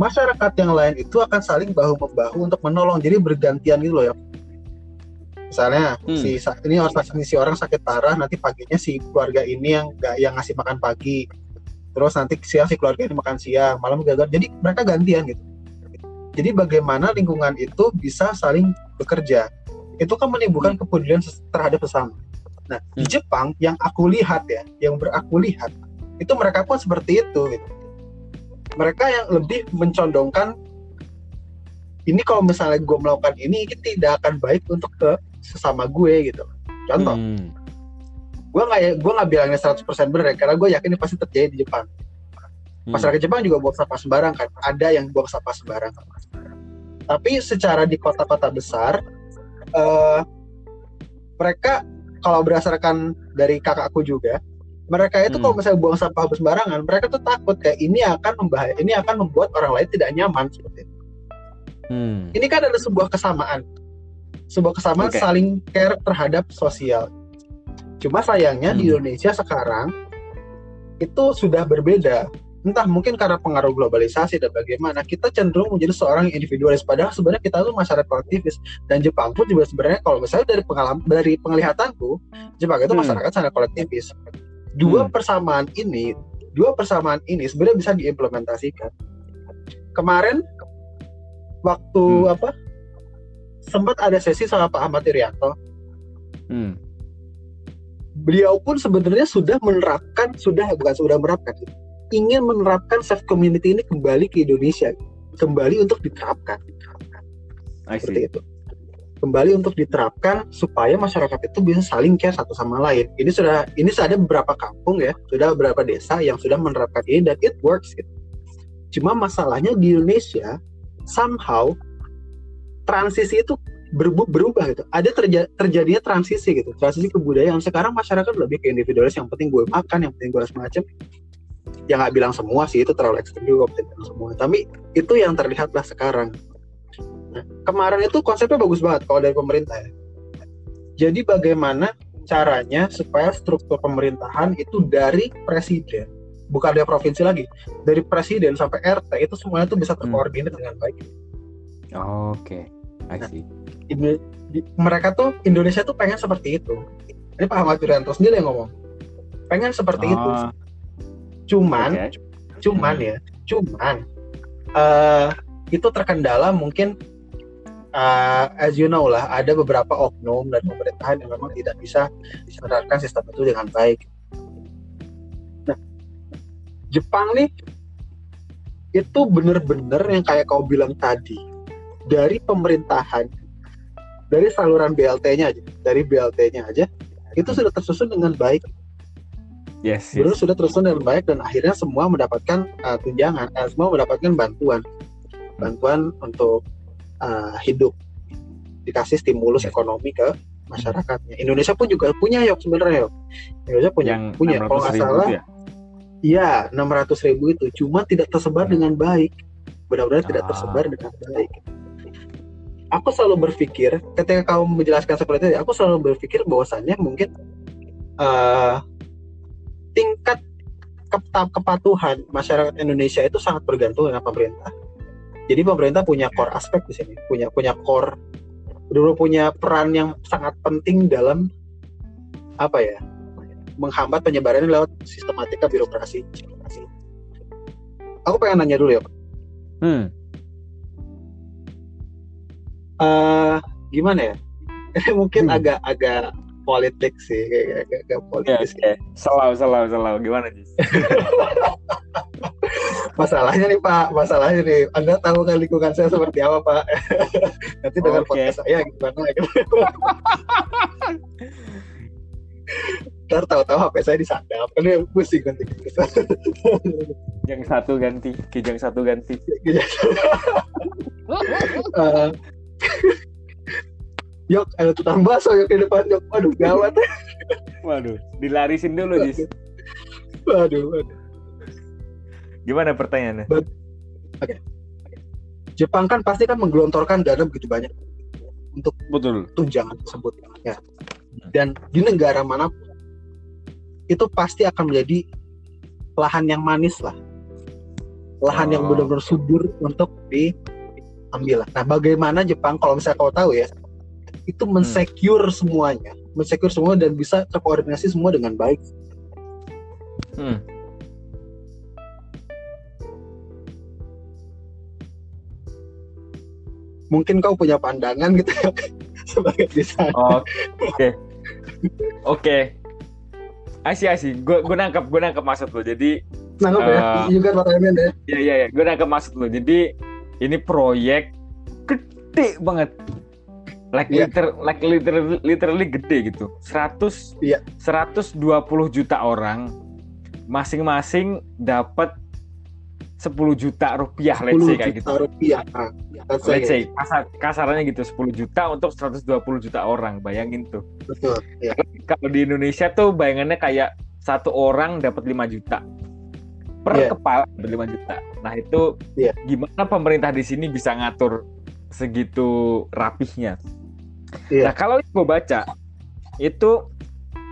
Masyarakat yang lain itu akan saling bahu membahu untuk menolong jadi bergantian gitu loh ya. Misalnya hmm. si ini orang si orang sakit parah nanti paginya si keluarga ini yang gak yang ngasih makan pagi. Terus nanti siang si keluarga ini makan siang malam gagal. Jadi mereka gantian gitu. Jadi bagaimana lingkungan itu bisa saling bekerja? Itu kan menimbulkan hmm. kepedulian terhadap sesama. Nah hmm. di Jepang yang aku lihat ya yang beraku lihat itu mereka pun seperti itu gitu mereka yang lebih mencondongkan ini kalau misalnya gue melakukan ini ini tidak akan baik untuk ke sesama gue gitu contoh hmm. gue nggak gue nggak bilangnya 100% benar ya, karena gue yakin ini pasti terjadi di Jepang hmm. masyarakat Jepang juga buang sampah sembarang kan ada yang buang sampah sembarang tapi secara di kota-kota besar uh, mereka kalau berdasarkan dari kakakku juga mereka itu hmm. kalau misalnya buang sampah sembarangan mereka tuh takut kayak ini akan membahaya ini akan membuat orang lain tidak nyaman seperti itu hmm. ini kan ada sebuah kesamaan sebuah kesamaan okay. saling care terhadap sosial cuma sayangnya hmm. di Indonesia sekarang itu sudah berbeda entah mungkin karena pengaruh globalisasi dan bagaimana kita cenderung menjadi seorang individualis padahal sebenarnya kita tuh masyarakat kolektivis dan Jepang pun juga sebenarnya kalau misalnya dari pengalaman dari penglihatanku Jepang itu hmm. masyarakat sangat kolektivis dua hmm. persamaan ini dua persamaan ini sebenarnya bisa diimplementasikan kemarin waktu hmm. apa sempat ada sesi sama Pak Ahmad Irianto hmm. beliau pun sebenarnya sudah menerapkan sudah bukan sudah menerapkan ingin menerapkan self community ini kembali ke Indonesia kembali untuk diterapkan, diterapkan. seperti itu kembali untuk diterapkan supaya masyarakat itu bisa saling care satu sama lain. Ini sudah ini sudah ada beberapa kampung ya, sudah beberapa desa yang sudah menerapkan ini dan it works gitu. Cuma masalahnya di Indonesia somehow transisi itu berubah, gitu. Ada terja, terjadinya transisi gitu, transisi kebudayaan. Sekarang masyarakat lebih ke individualis, yang penting gue makan, yang penting gue semacam. Ya nggak bilang semua sih, itu terlalu ekstrim juga, semua. Tapi itu yang terlihat lah sekarang kemarin itu konsepnya bagus banget kalau dari pemerintah ya. Jadi bagaimana caranya supaya struktur pemerintahan itu dari presiden, bukan dari provinsi lagi, dari presiden sampai RT itu semuanya itu bisa terkoordinir hmm. dengan baik. Oh, Oke, okay. I nah, see. Nah, mereka tuh Indonesia tuh pengen seperti itu. Ini Pak Ahmad Yuryanto sendiri yang ngomong, pengen seperti oh. itu. Cuman, okay. cuman ya, cuman uh, itu terkendala mungkin uh, as you know lah ada beberapa oknum dan pemerintahan yang memang tidak bisa menerapkan sistem itu dengan baik. Nah, Jepang nih itu bener-bener yang kayak kau bilang tadi dari pemerintahan dari saluran BLT-nya aja dari BLT-nya aja itu sudah tersusun dengan baik yes, yes. sudah tersusun dengan baik dan akhirnya semua mendapatkan uh, tunjangan uh, semua mendapatkan bantuan bantuan untuk uh, hidup. Dikasih stimulus ekonomi ke masyarakatnya. Indonesia pun juga punya ya sebenarnya yok. Indonesia punya yang punya. kalau nggak salah ya? iya enam ratus ribu itu. Cuma tidak tersebar hmm. dengan baik. Benar-benar ah. tidak tersebar dengan baik. Aku selalu berpikir ketika kamu menjelaskan seperti itu aku selalu berpikir bahwasannya mungkin uh, tingkat kepatuhan masyarakat Indonesia itu sangat bergantung dengan pemerintah jadi pemerintah punya core aspek di sini, punya punya core dulu punya peran yang sangat penting dalam apa ya menghambat penyebaran lewat sistematika birokrasi. Aku pengen nanya dulu ya, Pak. Hmm. Uh, gimana ya? Ini mungkin agak-agak hmm politik sih kayak kayak, kayak politis yeah, yeah. selalu selalu selalu gimana sih masalahnya nih pak masalahnya nih anda tahu kan lingkungan saya seperti apa pak nanti dengan okay. podcast saya gimana gitu ntar tahu-tahu HP saya disadap kan dia pusing ganti yang satu ganti kijang satu ganti uh, Yok, ada tukang bakso yuk di depan Yok. Waduh, gawat. Waduh, dilarisin dulu, Jis. waduh, waduh. Gimana pertanyaannya? Jepang kan pasti kan menggelontorkan dana begitu banyak untuk Betul. tunjangan tersebut ya. Dan di negara mana pun itu pasti akan menjadi lahan yang manis lah. Lahan yang Oh. benar-benar subur untuk diambil. Nah, bagaimana Jepang kalau misalnya kau tahu ya, itu mensecure semuanya, mensecure semua dan bisa terkoordinasi semua dengan baik. Hmm. Mungkin kau punya pandangan gitu ya sebagai desainer. Oh, Oke. Oke. Asih asih. Gue gue nangkep gue nangkep maksud lo. Jadi Nangkep ya, Eh, you got what I mean ya. ya ya ya. Gue nangkep maksud lo. Jadi ini proyek gede banget. Like Iya. liter, like literally, literally gede gitu. 100 Iya. 120 juta orang masing-masing dapat 10 juta rupiah let's 10 say kayak juta gitu. rupiah. Nah, let's say, Let's say kasar, kasarannya gitu 10 juta untuk 120 juta orang. Bayangin tuh. betul. Ya. kalau di Indonesia tuh bayangannya kayak satu orang dapat 5 juta per Iya. kepala dapat 5 juta. Nah itu Iya. gimana pemerintah di sini bisa ngatur segitu rapihnya? Iya. Nah kalau gue baca itu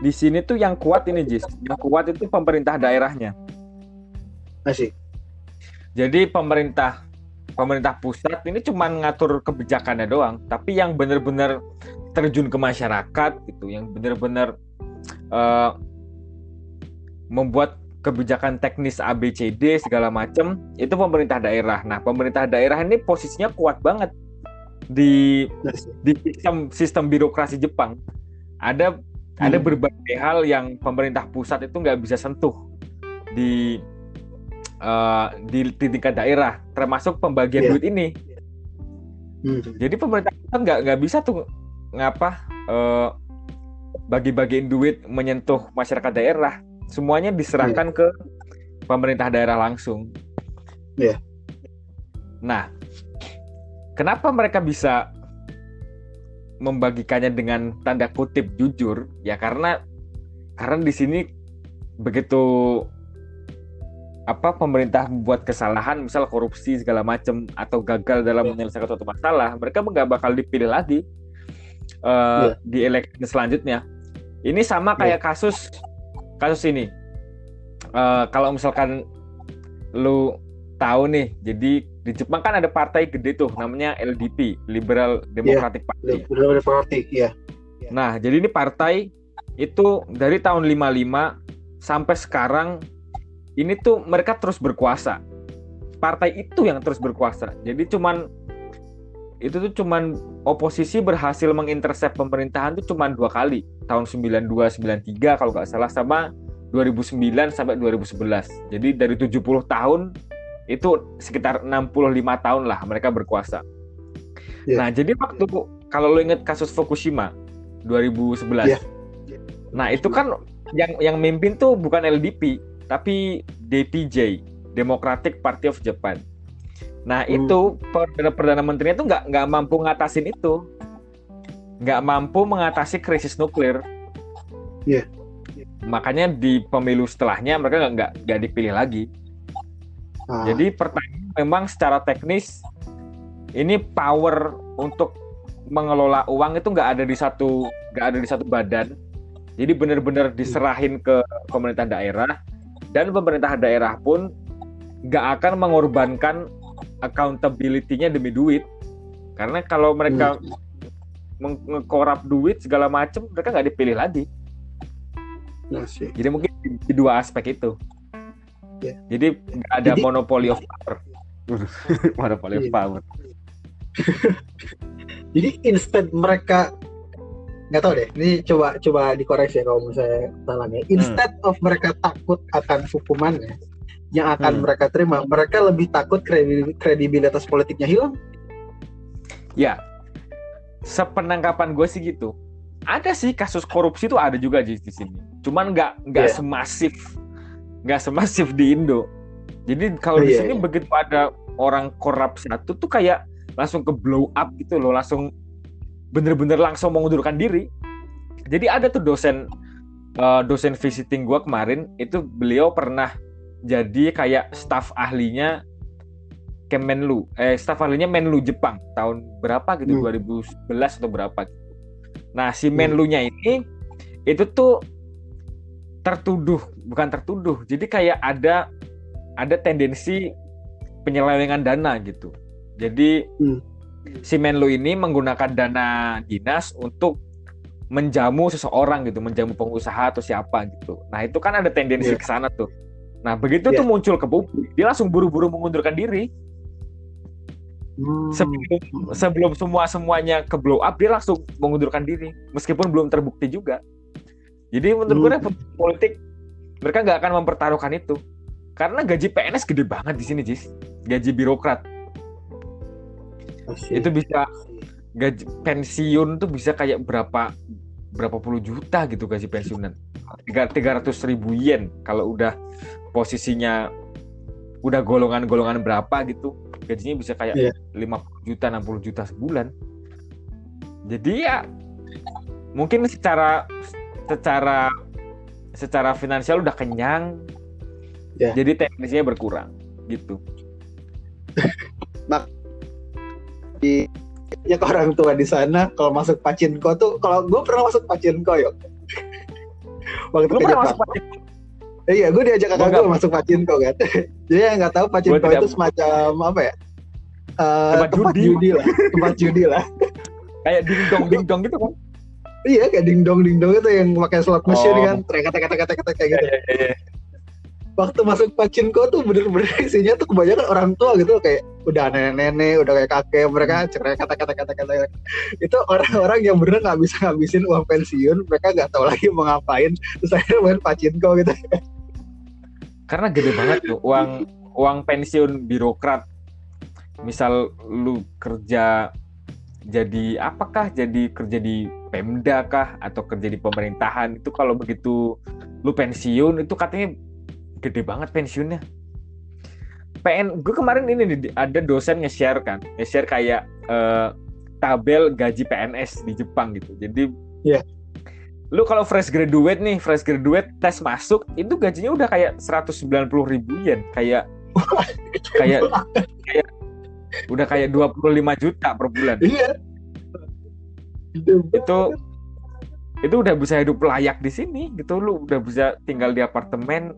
di sini tuh yang kuat ini Jis, yang kuat itu pemerintah daerahnya. Masih. Jadi pemerintah pemerintah pusat ini cuma ngatur kebijakannya doang, tapi yang benar-benar terjun ke masyarakat gitu, yang benar-benar eh, membuat kebijakan teknis ABCD segala macam itu pemerintah daerah. Nah, pemerintah daerah ini posisinya kuat banget di di sistem sistem birokrasi Jepang. Ada ada Hmm. berbagai hal yang pemerintah pusat itu nggak bisa sentuh di eh, di, di tingkat daerah, termasuk pembagian Iya. duit ini. Hmm. Jadi pemerintah pusat nggak nggak bisa tuh ngapa eh, bagi-bagiin duit menyentuh masyarakat daerah. Semuanya diserahkan ke pemerintah daerah langsung. Iya. Nah, kenapa mereka bisa membagikannya dengan tanda kutip jujur? Ya karena karena di sini begitu apa pemerintah membuat kesalahan misal korupsi segala macam atau gagal dalam Iya. menyelesaikan suatu masalah mereka nggak bakal dipilih lagi eh, Iya. di eleksi selanjutnya ini sama kayak kasus kasus ini Eh, kalau misalkan lu tahu nih jadi di Jepang kan ada partai gede tuh namanya LDP Liberal Democratic Party Benar-benar party, ya. Nah, jadi ini partai itu dari tahun 55 sampai sekarang ini tuh mereka terus berkuasa. Partai itu yang terus berkuasa. Jadi cuman itu tuh cuman oposisi berhasil mengintercept pemerintahan tuh cuman dua kali, tahun 92 93 kalau nggak salah sama 2009 sampai 2011. Jadi dari 70 tahun itu sekitar 65 tahun lah mereka berkuasa. Iya. Nah, jadi waktu kalau lo inget kasus Fukushima 2011. Iya. Nah, itu kan yang yang mimpin tuh bukan LDP, tapi DPJ, Democratic Party of Japan. Nah, Hmm. itu perdana perdana menterinya tuh nggak nggak mampu ngatasin itu, nggak mampu mengatasi krisis nuklir. Iya. Makanya di pemilu setelahnya mereka nggak nggak nggak dipilih lagi. Nah, Jadi pertanyaan memang secara teknis ini power untuk mengelola uang itu nggak ada di satu nggak ada di satu badan. Jadi benar-benar diserahin ke pemerintah daerah dan pemerintah daerah pun nggak akan mengorbankan accountability-nya demi duit. Karena kalau mereka meng- ngekorap duit segala macam mereka nggak dipilih lagi. masih. Jadi mungkin di, dua aspek itu. Ya. Jadi nggak ada Jadi- monopoly of power. monopoly of Iya. power. Jadi instead mereka nggak tahu deh. Ini coba coba dikoreksi ya kalau misalnya salahnya. Instead of mereka takut akan hukumannya yang akan Hmm. mereka terima, mereka lebih takut kredi- kredibilitas politiknya hilang. Ya, sepenangkapan gue sih gitu. Ada sih kasus korupsi tuh ada juga di, di sini. Cuman nggak nggak Iya. semasif, nggak semasif di Indo. Jadi kalau di Iya, sini iya. begitu ada orang korup satu tuh kayak langsung ke blow up gitu loh, langsung bener-bener langsung mengundurkan diri. Jadi ada tuh dosen uh, dosen visiting gua kemarin itu beliau pernah jadi kayak staf ahlinya Kemenlu, eh staf ahlinya Menlu Jepang tahun berapa gitu, hmm. 2011 atau berapa gitu. Nah, si hmm. Menlunya ini itu tuh tertuduh, bukan tertuduh. Jadi kayak ada ada tendensi penyelewengan dana gitu. Jadi hmm. Si Menlu ini menggunakan dana dinas untuk menjamu seseorang gitu, menjamu pengusaha atau siapa gitu. Nah, itu kan ada tendensi yeah. ke sana tuh. Nah, begitu yeah. tuh muncul ke publik, dia langsung buru-buru mengundurkan diri Hmm. Sebelum sebelum semua semuanya ke blow up dia langsung mengundurkan diri meskipun belum terbukti juga. Jadi menurut hmm. gue politik mereka nggak akan mempertaruhkan itu karena gaji PNS gede banget di sini Jis gaji birokrat Asyik. itu bisa gaji pensiun tuh bisa kayak berapa berapa puluh juta gitu gaji pensiunan tiga ratus ribu yen kalau udah posisinya udah golongan-golongan berapa gitu gajinya bisa kayak yeah. 50 juta 60 juta sebulan jadi ya mungkin secara secara secara finansial udah kenyang yeah. jadi teknisnya berkurang gitu nah di ya orang tua di sana kalau masuk pacinko tuh kalau gue pernah masuk pacinko yuk waktu Lu ke Jepang Iya, gue diajak kakak gue masuk pacinko kan. Jadi yang nggak tahu Pacinko itu semacam apa ya? Uh, tempat, tempat judi. judi lah, tempat judi lah. Kayak dingdong dingdong gitu kan? Iya kayak dingdong dingdong itu yang pakai slot machine oh. kan, kata kata kata kata kayak gitu. Yeah, yeah, yeah. Waktu masuk pacinko tuh bener-bener isinya tuh kebanyakan orang tua gitu kayak udah nenek-nenek, udah kayak kakek, mereka cerai kata kata kata kata. Itu orang-orang yang bener nggak bisa ngabisin uang pensiun, mereka nggak tahu lagi mau ngapain, terus akhirnya main pacinko gitu. Karena gede banget tuh uang uang pensiun birokrat. Misal lu kerja jadi apakah? Jadi kerja di Pemda kah? Atau kerja di pemerintahan? Itu kalau begitu lu pensiun itu katanya gede banget pensiunnya. PN gue kemarin ini ada dosen nge-share kan nge-share kayak uh, tabel gaji PNS di Jepang gitu. Jadi yeah lu kalau fresh graduate nih fresh graduate tes masuk itu gajinya udah kayak 190 ribu yen kayak kayak kayak udah kayak 25 juta per bulan. Iya. Itu itu udah bisa hidup layak di sini gitu. Lu udah bisa tinggal di apartemen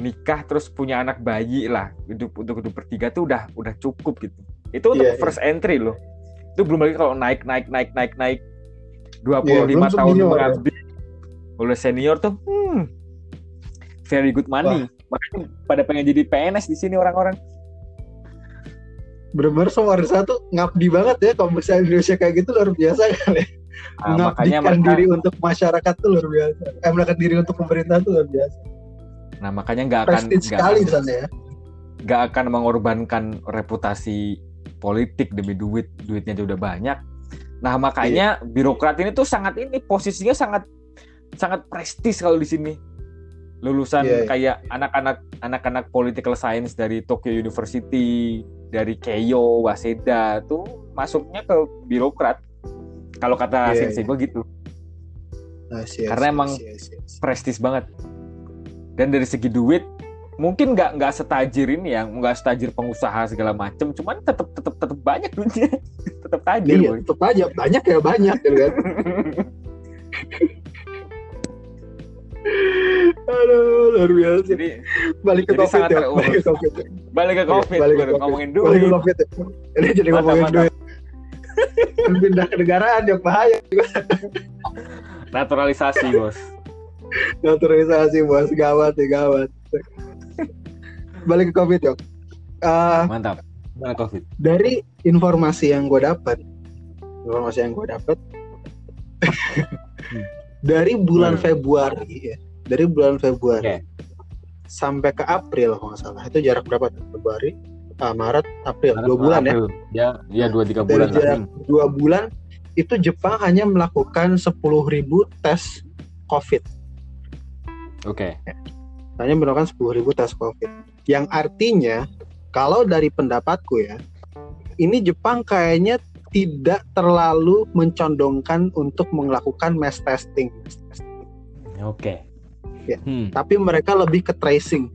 nikah terus punya anak bayi lah hidup untuk hidup bertiga tuh udah udah cukup gitu itu untuk yeah, first yeah. entry loh itu belum lagi kalau naik naik naik naik naik 25 yeah, tahun mengabdi ya. oleh senior tuh hmm, very good money. Wah. Makanya pada pengen jadi PNS di sini orang-orang. Bener-bener Sawarsa tuh ngabdi banget ya kalau misalnya Indonesia kayak gitu luar biasa kali. Nah, Mengabdikan makanya diri untuk masyarakat tuh luar biasa. Eh, diri untuk pemerintah tuh luar biasa. Nah makanya nggak akan nggak ya. Nggak akan mengorbankan reputasi politik demi duit, duitnya udah banyak Nah, makanya yeah. birokrat ini tuh sangat ini posisinya sangat sangat prestis kalau di sini. Lulusan yeah, yeah. kayak anak-anak anak-anak political science dari Tokyo University, dari Keio, Waseda tuh masuknya ke birokrat. Kalau kata yeah, sensei yeah. gue gitu. Karena emang prestis banget. Dan dari segi duit mungkin nggak nggak setajir ini ya nggak setajir pengusaha segala macem cuman tetap tetap tetap banyak duitnya tetap tajir iya, tetap aja banyak ya banyak ya kan Aduh, luar biasa. Jadi balik ke jadi COVID ya. Balik ke COVID. Balik ke COVID. Balik ke COVID. ngomongin duit. Balik ke COVID. Ya. Ini jadi mata, ngomongin mata. duit. Pindah ke negaraan yang bahaya. Naturalisasi, Bos. Naturalisasi, Bos. Gawat ya, gawat balik ke covid yuk uh, mantap balik covid dari informasi yang gue dapat informasi yang gue dapat dari bulan hmm. Februari ya dari bulan Februari okay. sampai ke April kalau nggak salah itu jarak berapa tuh Februari uh, Maret April Maret, dua bulan ya? April. ya ya dua tiga bulan dari jarak dua bulan itu Jepang hanya melakukan sepuluh ribu tes COVID oke okay. hanya melakukan sepuluh ribu tes COVID yang artinya kalau dari pendapatku ya, ini Jepang kayaknya tidak terlalu mencondongkan untuk melakukan mass testing. Oke. Ya. Hmm. Tapi mereka lebih ke tracing.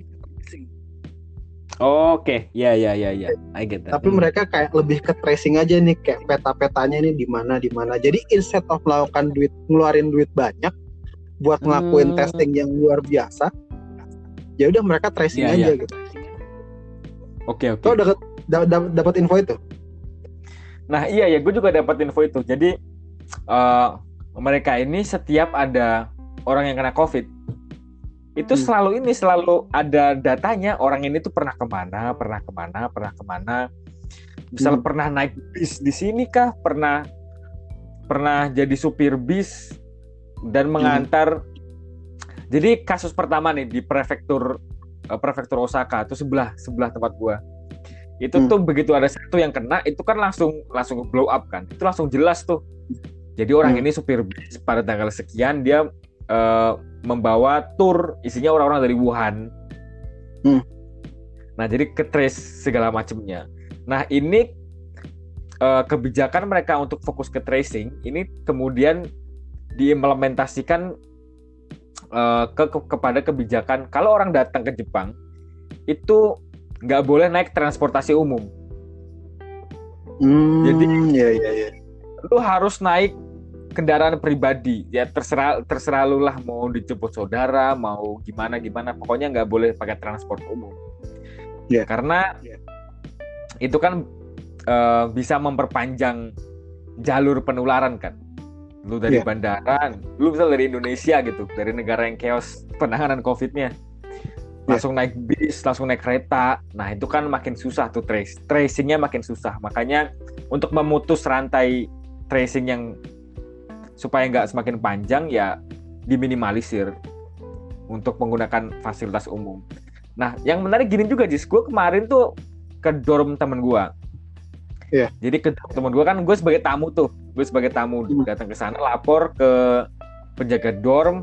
Oh, Oke, okay. ya ya ya ya, I get that. Tapi hmm. mereka kayak lebih ke tracing aja nih, kayak peta-petanya nih di mana di mana. Jadi instead of melakukan duit, ngeluarin duit banyak buat ngelakuin hmm. testing yang luar biasa, ya udah mereka tracing yeah, aja yeah. gitu. Oke okay, oke. Okay. Dapat dapat info itu? Nah iya ya, gue juga dapat info itu. Jadi uh, mereka ini setiap ada orang yang kena COVID, itu hmm. selalu ini selalu ada datanya orang ini tuh pernah ke mana pernah ke mana pernah ke mana misal hmm. pernah naik bis di sini kah pernah pernah jadi supir bis dan hmm. mengantar hmm. jadi kasus pertama nih di prefektur uh, prefektur Osaka itu sebelah sebelah tempat gua itu hmm. tuh begitu ada satu yang kena itu kan langsung langsung blow up kan itu langsung jelas tuh jadi orang hmm. ini supir bis pada tanggal sekian dia uh, membawa tour isinya orang-orang dari Wuhan. Hmm. Nah, jadi ke trace segala macamnya. Nah, ini uh, kebijakan mereka untuk fokus ke tracing ini kemudian diimplementasikan uh, ke, ke kepada kebijakan kalau orang datang ke Jepang itu nggak boleh naik transportasi umum. Hmm, Jadi, ya ya ya. Lu harus naik kendaraan pribadi ya terserah terserah lu lah mau dijemput saudara mau gimana gimana pokoknya nggak boleh pakai transport umum yeah. karena yeah. itu kan uh, bisa memperpanjang jalur penularan kan lu dari yeah. bandara lu bisa dari Indonesia gitu dari negara yang chaos penanganan covidnya iya. langsung naik bis, langsung naik kereta. Nah itu kan makin susah tuh trace, tracingnya makin susah. Makanya untuk memutus rantai tracing yang supaya nggak semakin panjang ya diminimalisir untuk menggunakan fasilitas umum. Nah, yang menarik gini juga Jis, gue kemarin tuh ke dorm temen gue. Iya. Yeah. Jadi ke temen gue kan gue sebagai tamu tuh, gue sebagai tamu hmm. datang ke sana lapor ke penjaga dorm,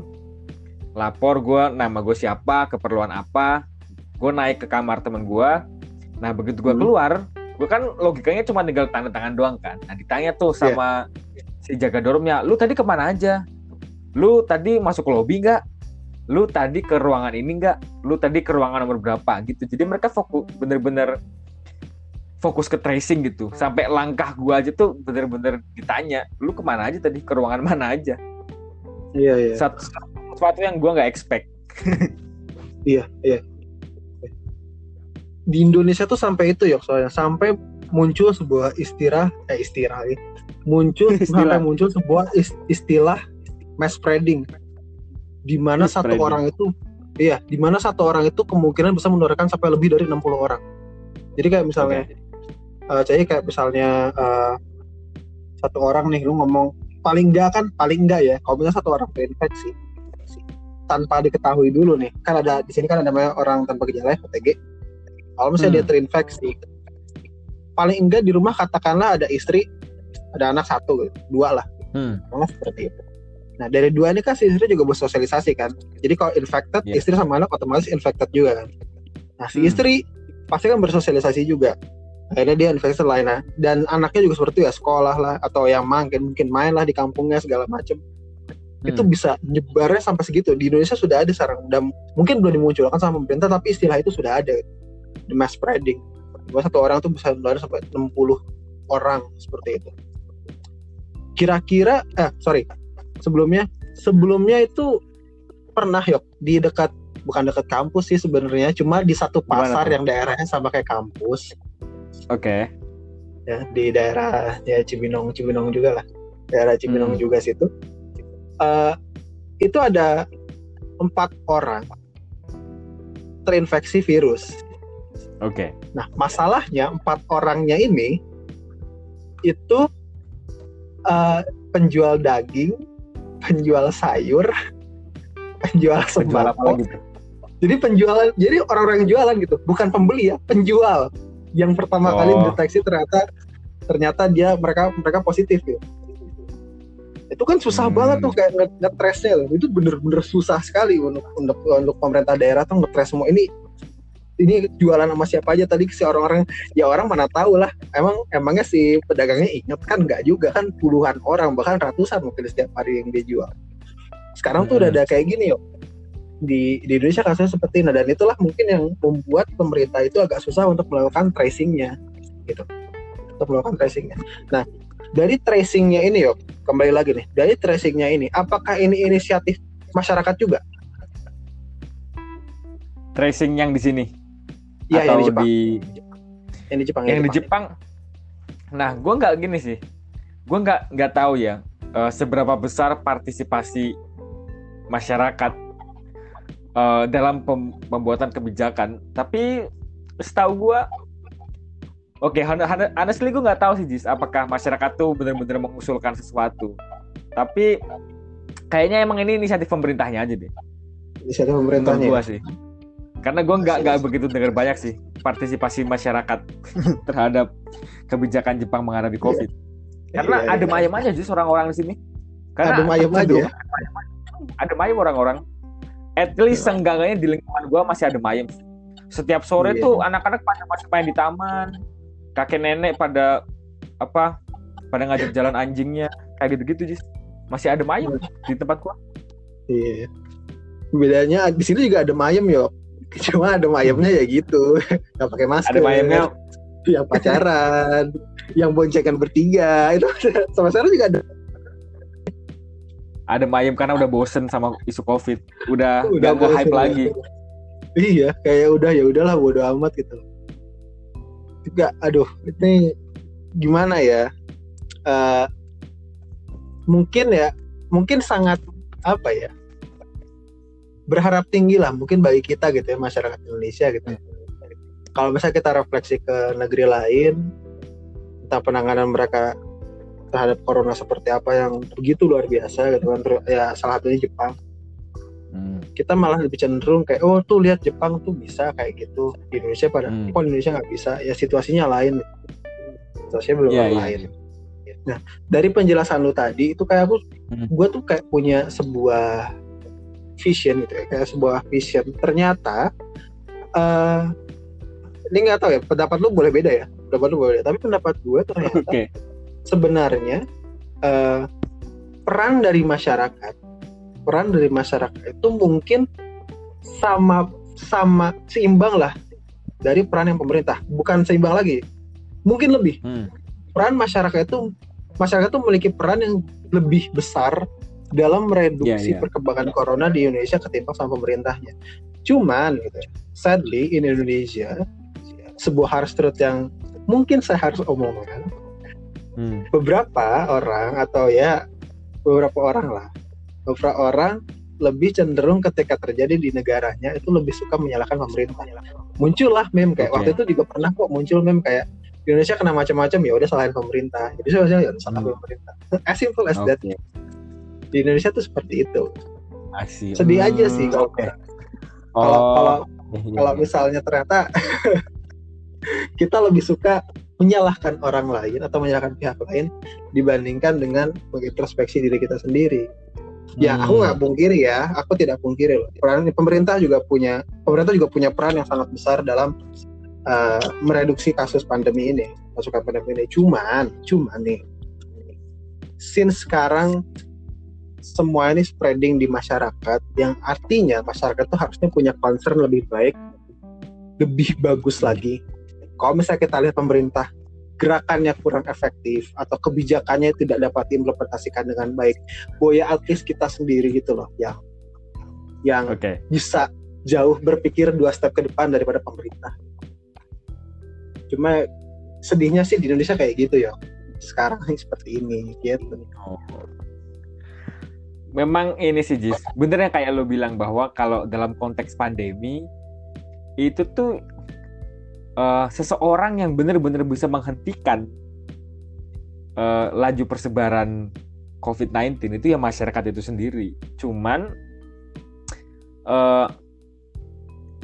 lapor gue nama gue siapa, keperluan apa, gue naik ke kamar temen gue. Nah begitu gue hmm. keluar, gue kan logikanya cuma tinggal tanda tangan doang kan. Nah ditanya tuh iya. sama yeah si jaga dormnya lu tadi ke mana aja lu tadi masuk ke lobby nggak lu tadi ke ruangan ini nggak lu tadi ke ruangan nomor berapa gitu jadi mereka fokus bener-bener fokus ke tracing gitu. Sampai langkah gua aja tuh bener-bener ditanya lu ke mana aja tadi? Ke ruangan mana aja? Iya iya. Satu sesuatu yang gua nggak expect. Iya iya. Di Indonesia tuh sampai itu ya soalnya. Sampai muncul sebuah istilah eh istilah muncul istilah. sampai muncul sebuah istilah mass spreading. Di mana satu spreading. orang itu iya di mana satu orang itu kemungkinan bisa menularkan sampai lebih dari 60 orang. Jadi kayak misalnya okay. Uh, jadi kayak misalnya uh, satu orang nih lu ngomong paling enggak kan paling enggak ya. Kalau misalnya satu orang terinfeksi tanpa diketahui dulu nih. Kan ada di sini kan ada namanya orang tanpa gejala OTG kalau misalnya hmm. dia terinfeksi paling enggak di rumah katakanlah ada istri ada anak satu dua lah. Hmm. seperti itu. Nah dari dua ini kan si istri juga bersosialisasi kan. Jadi kalau infected yeah. istri sama anak otomatis infected juga kan. Nah si hmm. istri pasti kan bersosialisasi juga akhirnya dia infeksi lainnya dan anaknya juga seperti itu ya sekolah lah atau yang makin mungkin main lah di kampungnya segala macem. Hmm. itu bisa nyebarnya sampai segitu. Di Indonesia sudah ada sekarang dan mungkin belum dimunculkan sama pemerintah tapi istilah itu sudah ada. The mass spreading. Bahwa satu orang tuh bisa menular sampai 60 orang seperti itu. Kira-kira eh sorry. Sebelumnya sebelumnya itu pernah yuk di dekat bukan dekat kampus sih sebenarnya cuma di satu pasar yang daerahnya sama kayak kampus oke okay. ya di daerah ya Cibinong Cibinong juga lah daerah Cibinong hmm. juga situ uh, itu ada empat orang terinfeksi virus oke okay. nah masalahnya empat orangnya ini itu uh, penjual daging, penjual sayur, penjual sembako. gitu? Jadi penjualan, jadi orang-orang yang jualan gitu, bukan pembeli ya, penjual. Yang pertama oh. kali deteksi ternyata ternyata dia mereka mereka positif gitu. Itu kan susah hmm. banget tuh kayak ngetrasnya Itu bener-bener susah sekali untuk untuk untuk pemerintah daerah tuh ngetres semua. Ini ini jualan sama siapa aja tadi si orang-orang ya orang mana tahu lah. Emang emangnya si pedagangnya inget kan? Nggak juga kan? Puluhan orang bahkan ratusan mungkin setiap hari yang dia jual. Sekarang tuh udah ada kayak gini yuk di di Indonesia kasusnya seperti ini dan itulah mungkin yang membuat pemerintah itu agak susah untuk melakukan tracingnya gitu. Untuk melakukan tracingnya. Nah dari tracingnya ini yuk kembali lagi nih. Dari tracingnya ini apakah ini inisiatif masyarakat juga? Tracing yang di sini? Ya atau yang di Jepang. di yang di Jepang yang di Jepang. Nah gue nggak gini sih. Gue nggak nggak tahu ya eh, seberapa besar partisipasi masyarakat eh, dalam pem- pembuatan kebijakan. Tapi setahu gue oke hon- honestly gue nggak tahu sih Jis apakah masyarakat tuh benar-benar mengusulkan sesuatu. Tapi kayaknya emang ini inisiatif pemerintahnya aja deh. Inisiatif pemerintahnya gue sih. Karena gue nggak nggak begitu dengar banyak sih partisipasi masyarakat terhadap kebijakan Jepang menghadapi COVID. Karena Iya, adem iya. ayem aja sih orang-orang di sini. Karena adem ayem aja ya? Adem ayem orang-orang at least seenggaknya di lingkungan gue masih adem ayem setiap sore Iya. tuh anak-anak pada masih main di taman kakek nenek pada apa pada ngajak jalan anjingnya kayak gitu-gitu Jis masih adem ayem di tempat gua Iya. Bedanya di sini juga ada ayam yo. Cuma ada ayamnya ya gitu, nggak pakai masker. adem ayemnya yang pacaran, yang boncengan bertiga itu sama sekarang juga ada. Adem ayem karena udah bosen sama isu covid udah Udah bosen hype ya. lagi Iya, kayak udah ya udahlah bodo amat gitu. Juga, aduh, ini gimana ya? Eh, mungkin ya, mungkin sangat apa ya? Berharap tinggi lah, mungkin bagi kita gitu ya masyarakat Indonesia gitu. Kalau misalnya kita refleksi ke negeri lain tentang penanganan mereka terhadap corona seperti apa yang begitu luar biasa gitu kan, ya salah satunya Jepang. Hmm. kita malah lebih cenderung kayak oh tuh lihat Jepang tuh bisa kayak gitu. Di Indonesia pada Hmm. kok Indonesia nggak bisa? Ya situasinya lain. Situasinya belum Iya, iya, lain nah dari penjelasan lu tadi itu kayak aku Hmm. gue tuh kayak punya sebuah vision gitu ya kayak sebuah vision. Ternyata eh ini nggak tahu ya pendapat lu boleh beda ya? Pendapat lu boleh beda tapi pendapat gue ternyata oke sebenarnya eh, peran dari masyarakat peran dari masyarakat itu mungkin sama sama seimbang lah dari peran yang pemerintah bukan seimbang lagi mungkin lebih Hmm. peran masyarakat itu masyarakat itu memiliki peran yang lebih besar dalam mereduksi Iya, iya. perkembangan corona di Indonesia ketimbang sama pemerintahnya cuman gitu sadly in Indonesia sebuah hard truth yang mungkin saya harus omongkan Hmm. beberapa orang atau ya beberapa orang lah beberapa orang lebih cenderung ketika terjadi di negaranya itu lebih suka menyalahkan pemerintah muncullah meme kayak Oke. waktu itu juga pernah kok muncul meme kayak di Indonesia kena macam-macam ya udah salahin pemerintah jadi seharusnya ya salahin Hmm. pemerintah as simple as that Oke. di Indonesia tuh seperti itu Asik. sedih aja Hmm, sih kalau oke. kalau Oh, kalau iya, iya, kalau iya. misalnya ternyata kita lebih suka menyalahkan orang lain atau menyalahkan pihak lain dibandingkan dengan mengintrospeksi diri kita sendiri. Ya aku Hmm. nggak pungkiri ya, aku tidak pungkiri loh. Peran pemerintah juga punya pemerintah juga punya peran yang sangat besar dalam uh, mereduksi kasus pandemi ini, masukan pandemi ini. Cuman, cuman nih, since sekarang semua ini spreading di masyarakat, yang artinya masyarakat itu harusnya punya concern lebih baik, lebih bagus lagi. Kalau misalnya kita lihat pemerintah gerakannya kurang efektif atau kebijakannya tidak dapat diimplementasikan dengan baik, boya at least kita sendiri gitu loh, yang yang Oke. bisa jauh berpikir dua step ke depan daripada pemerintah. Cuma sedihnya sih di Indonesia kayak gitu ya. Sekarang seperti ini gitu. Oh. Memang ini sih Jis, bener yang kayak lo bilang bahwa kalau dalam konteks pandemi itu tuh eh, seseorang yang bener-bener bisa menghentikan eh, laju persebaran COVID-19 itu ya masyarakat itu sendiri. Cuman eh,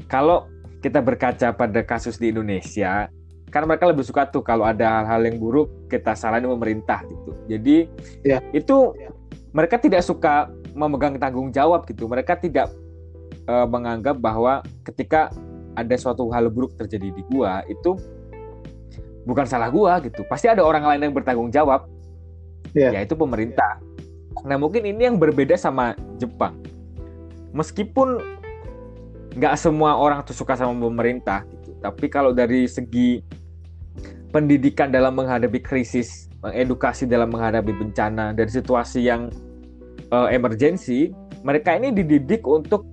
kalau kita berkaca pada kasus di Indonesia, kan mereka lebih suka tuh kalau ada hal-hal yang buruk kita salahin pemerintah gitu. Jadi Ya. itu mereka tidak suka memegang tanggung jawab gitu. Mereka tidak eh, menganggap bahwa ketika ada suatu hal buruk terjadi di gua itu bukan salah gua gitu. Pasti ada orang lain yang bertanggung jawab. Ya. Yaitu pemerintah. Nah, mungkin ini yang berbeda sama Jepang. Meskipun nggak semua orang tuh suka sama pemerintah, gitu. tapi kalau dari segi pendidikan dalam menghadapi krisis, edukasi dalam menghadapi bencana dari situasi yang uh, emergency, mereka ini dididik untuk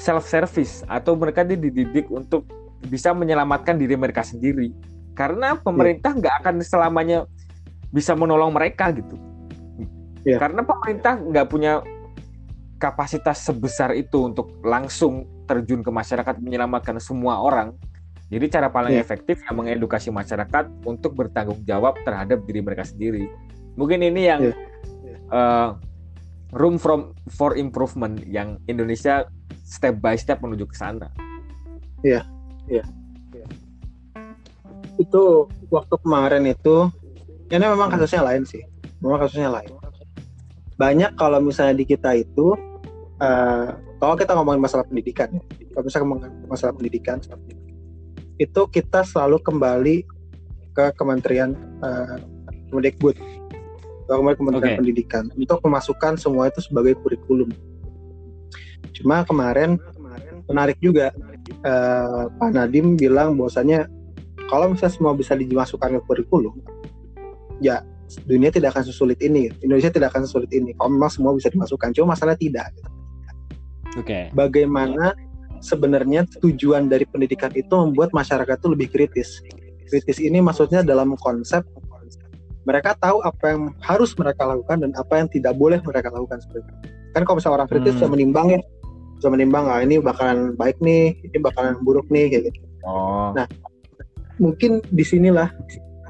self service atau mereka dididik untuk bisa menyelamatkan diri mereka sendiri karena pemerintah nggak akan selamanya bisa menolong mereka gitu yeah. karena pemerintah nggak punya kapasitas sebesar itu untuk langsung terjun ke masyarakat menyelamatkan semua orang jadi cara paling yeah. efektif yang mengedukasi masyarakat untuk bertanggung jawab terhadap diri mereka sendiri mungkin ini yang yeah. Yeah. Uh, room from for improvement yang Indonesia step by step menuju ke sana. Iya, iya. Ya. Itu waktu kemarin itu, ini memang kasusnya lain sih. Memang kasusnya lain. Banyak kalau misalnya di kita itu, uh, kalau kita ngomongin masalah pendidikan, ya, kalau misalnya ngomongin masalah pendidikan, itu kita selalu kembali ke Kementerian uh, Kemendikbud, ke Kementerian okay. Pendidikan untuk memasukkan semua itu sebagai kurikulum. Cuma kemarin menarik juga uh, Pak Nadim bilang bahwasanya kalau misalnya semua bisa dimasukkan ke kurikulum, ya dunia tidak akan sesulit ini, Indonesia tidak akan sesulit ini. Kalau memang semua bisa dimasukkan, cuma masalah tidak. Oke. Okay. Bagaimana sebenarnya tujuan dari pendidikan itu membuat masyarakat itu lebih kritis. Kritis ini maksudnya dalam konsep mereka tahu apa yang harus mereka lakukan dan apa yang tidak boleh mereka lakukan sebenarnya. Kan kalau misalnya orang kritis hmm. menimbang ya, bisa menimbang ah ini bakalan baik nih ini bakalan buruk nih kayak gitu oh. nah mungkin di sinilah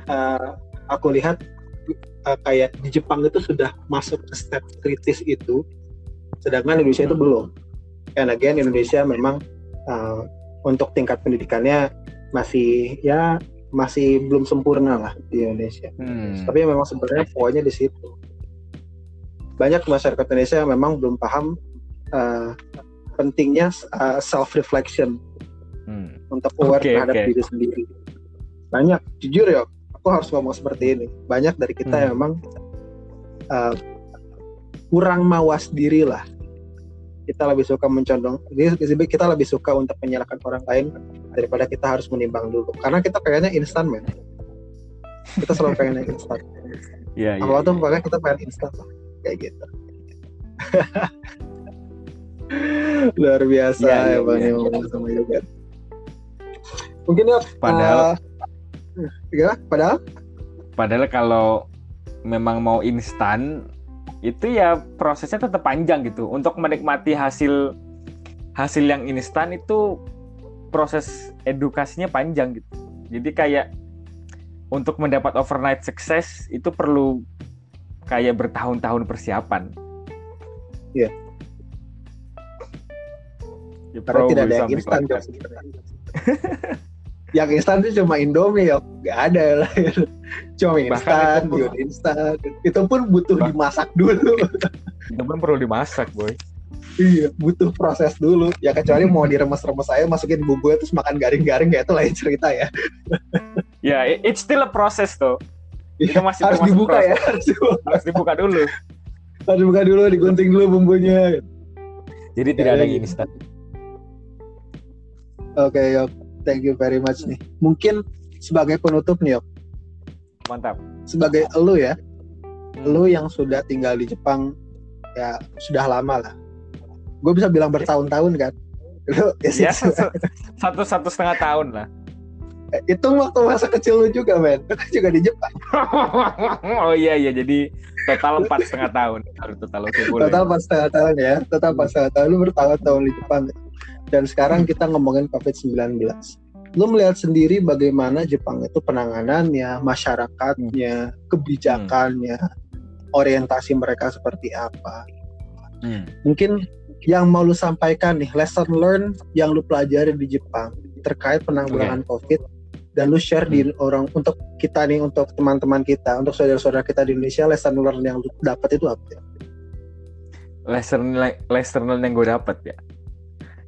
uh, aku lihat uh, kayak di Jepang itu sudah masuk ke step kritis itu sedangkan Indonesia itu belum and again Indonesia memang uh, untuk tingkat pendidikannya masih ya masih belum sempurna lah di Indonesia. Hmm. Tapi memang sebenarnya poinnya di situ. Banyak masyarakat Indonesia yang memang belum paham uh, pentingnya uh, self reflection hmm. untuk aware okay, terhadap okay. diri sendiri. Banyak jujur ya aku harus ngomong seperti ini. Banyak dari kita hmm. yang memang uh, kurang mawas diri lah. Kita lebih suka mencondong kita lebih suka untuk menyalahkan orang lain daripada kita harus menimbang dulu. Karena kita kayaknya instan men. Kita selalu pengennya instan. Yeah, yeah, awal yeah. tuh pokoknya kita pengen instan lah. Kayak gitu luar biasa ya, ya, bang ya. ya. sama yoga mungkin ya padahal uh, ya padahal padahal kalau memang mau instan itu ya prosesnya tetap panjang gitu untuk menikmati hasil hasil yang instan itu proses edukasinya panjang gitu jadi kayak untuk mendapat overnight success itu perlu kayak bertahun-tahun persiapan. Iya. Ya, Karena tidak ada yang instan yang instan itu cuma Indomie ya nggak ada lah cuma instan bion instan. Itu pun butuh bah dimasak dulu. Itu pun perlu dimasak boy. Iya butuh proses dulu. Ya kecuali mau diremes-remes saya masukin bumbu terus makan garing-garing ya itu lain cerita ya. Ya yeah, it's still a process tuh itu iya, masih harus dibuka ya harus dibuka. Dulu. Harus dibuka dulu digunting dulu bumbunya. Jadi tidak ada yang instan Oke, okay, Yok. Thank you very much nih. Mungkin sebagai penutup nih, Yok. Mantap. Sebagai elu ya, elu yang sudah tinggal di Jepang ya sudah lama lah. Gue bisa bilang bertahun-tahun kan. Lu ya, satu, satu setengah tahun lah. Eh, itu waktu masa kecil lu juga, men. Lu juga di Jepang. oh iya iya, jadi total empat setengah tahun. Total Total empat setengah tahun ya. Total empat setengah tahun. Lu bertahun-tahun di Jepang. Dan sekarang kita ngomongin COVID-19. Lu melihat sendiri bagaimana Jepang itu penanganannya, masyarakatnya, kebijakannya, orientasi mereka seperti apa. Hmm. Mungkin yang mau lu sampaikan nih, lesson learn yang lu pelajari di Jepang terkait penanggulangan okay. COVID dan lu share hmm. di orang untuk kita nih untuk teman-teman kita untuk saudara-saudara kita di Indonesia lesson learn yang lu dapat itu apa? Lesson lesson learn yang gue dapat ya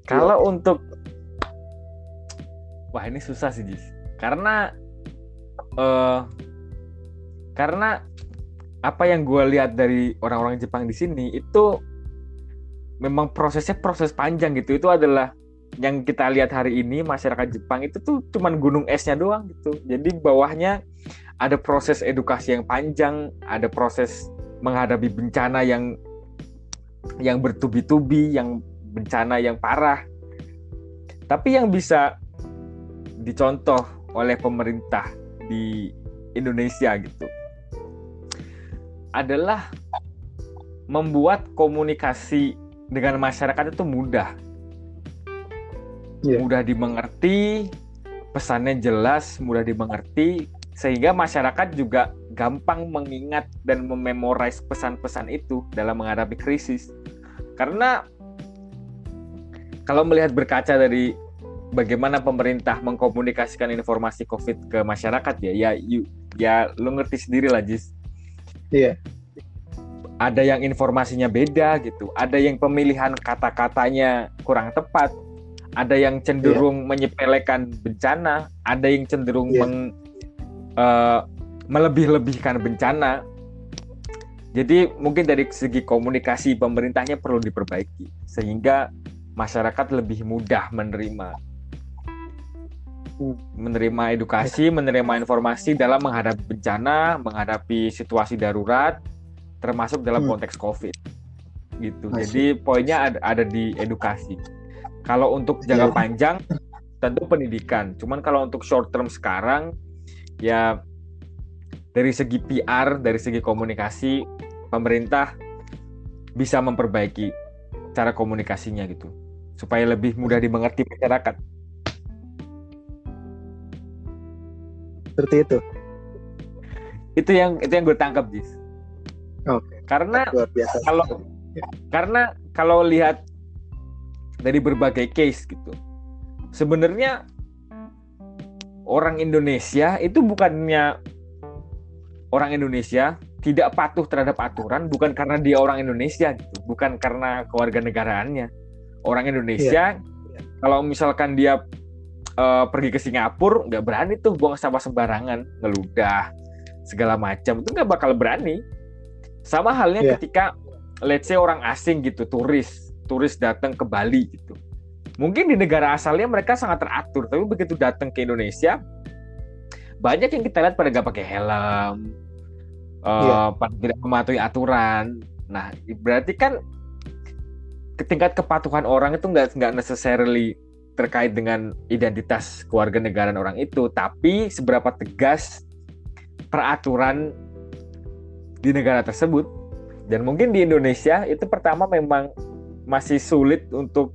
kalau untuk wah ini susah sih Jis. Karena uh, karena apa yang gue lihat dari orang-orang Jepang di sini itu memang prosesnya proses panjang gitu. Itu adalah yang kita lihat hari ini masyarakat Jepang itu tuh cuman gunung esnya doang gitu. Jadi bawahnya ada proses edukasi yang panjang ada proses menghadapi bencana yang yang bertubi-tubi yang bencana yang parah. Tapi yang bisa dicontoh oleh pemerintah di Indonesia gitu adalah membuat komunikasi dengan masyarakat itu mudah. Yeah. mudah dimengerti pesannya jelas mudah dimengerti sehingga masyarakat juga gampang mengingat dan mememorize pesan-pesan itu dalam menghadapi krisis. Karena kalau melihat berkaca dari bagaimana pemerintah mengkomunikasikan informasi COVID ke masyarakat ya, ya, you, ya, lo ngerti sendiri lah, Jis. Iya. Ada yang informasinya beda gitu, ada yang pemilihan kata-katanya kurang tepat, ada yang cenderung yeah. menyepelekan bencana, ada yang cenderung yeah. meng, uh, melebih-lebihkan bencana. Jadi mungkin dari segi komunikasi pemerintahnya perlu diperbaiki sehingga masyarakat lebih mudah menerima menerima edukasi, menerima informasi dalam menghadapi bencana, menghadapi situasi darurat, termasuk dalam hmm. konteks COVID. Gitu. Masih. Jadi poinnya ada, ada di edukasi. Kalau untuk jangka ya. panjang, tentu pendidikan. Cuman kalau untuk short term sekarang, ya dari segi PR, dari segi komunikasi, pemerintah bisa memperbaiki cara komunikasinya gitu supaya lebih mudah dimengerti masyarakat. Seperti itu. Itu yang itu yang gue tangkap, Jis. Oke. Okay. Karena kalau karena kalau lihat dari berbagai case gitu, sebenarnya orang Indonesia itu bukannya orang Indonesia tidak patuh terhadap aturan bukan karena dia orang Indonesia gitu, bukan karena kewarganegaraannya orang Indonesia yeah. kalau misalkan dia uh, pergi ke Singapura nggak berani tuh buang sampah sembarangan ngeludah segala macam. Itu nggak bakal berani. Sama halnya yeah. ketika let's say orang asing gitu turis turis datang ke Bali gitu. Mungkin di negara asalnya mereka sangat teratur tapi begitu datang ke Indonesia banyak yang kita lihat pada nggak pakai helm uh, pada tidak mematuhi aturan. Nah berarti kan tingkat kepatuhan orang itu nggak nggak necessarily terkait dengan identitas keluarga negara orang itu, tapi seberapa tegas peraturan di negara tersebut. Dan mungkin di Indonesia itu pertama memang masih sulit untuk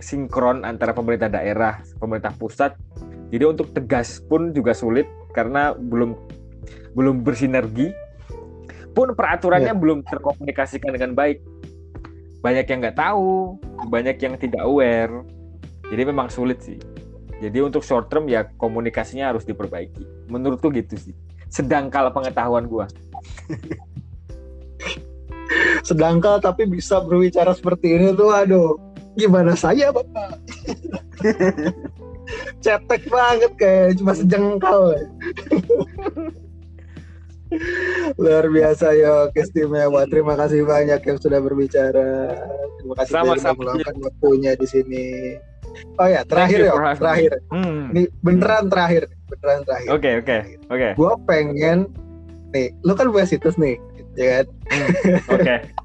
sinkron antara pemerintah daerah, pemerintah pusat. Jadi untuk tegas pun juga sulit karena belum belum bersinergi. Pun peraturannya ya. belum terkomunikasikan dengan baik banyak yang nggak tahu, banyak yang tidak aware. Jadi memang sulit sih. Jadi untuk short term ya komunikasinya harus diperbaiki. Menurutku gitu sih. Sedangkal pengetahuan gua. Sedangkal tapi bisa berbicara seperti ini tuh aduh gimana saya bapak cetek banget kayak cuma sejengkal Luar biasa ya, istimewa. Terima kasih banyak yang sudah berbicara. Terima kasih Sama sudah meluangkan waktunya di sini. Oh ya, terakhir ya, terakhir. Hmm. Ini beneran terakhir, beneran terakhir. Oke, okay, oke, okay, oke. Okay. Gue pengen nih, lu kan punya situs nih, ya kan? Hmm, oke.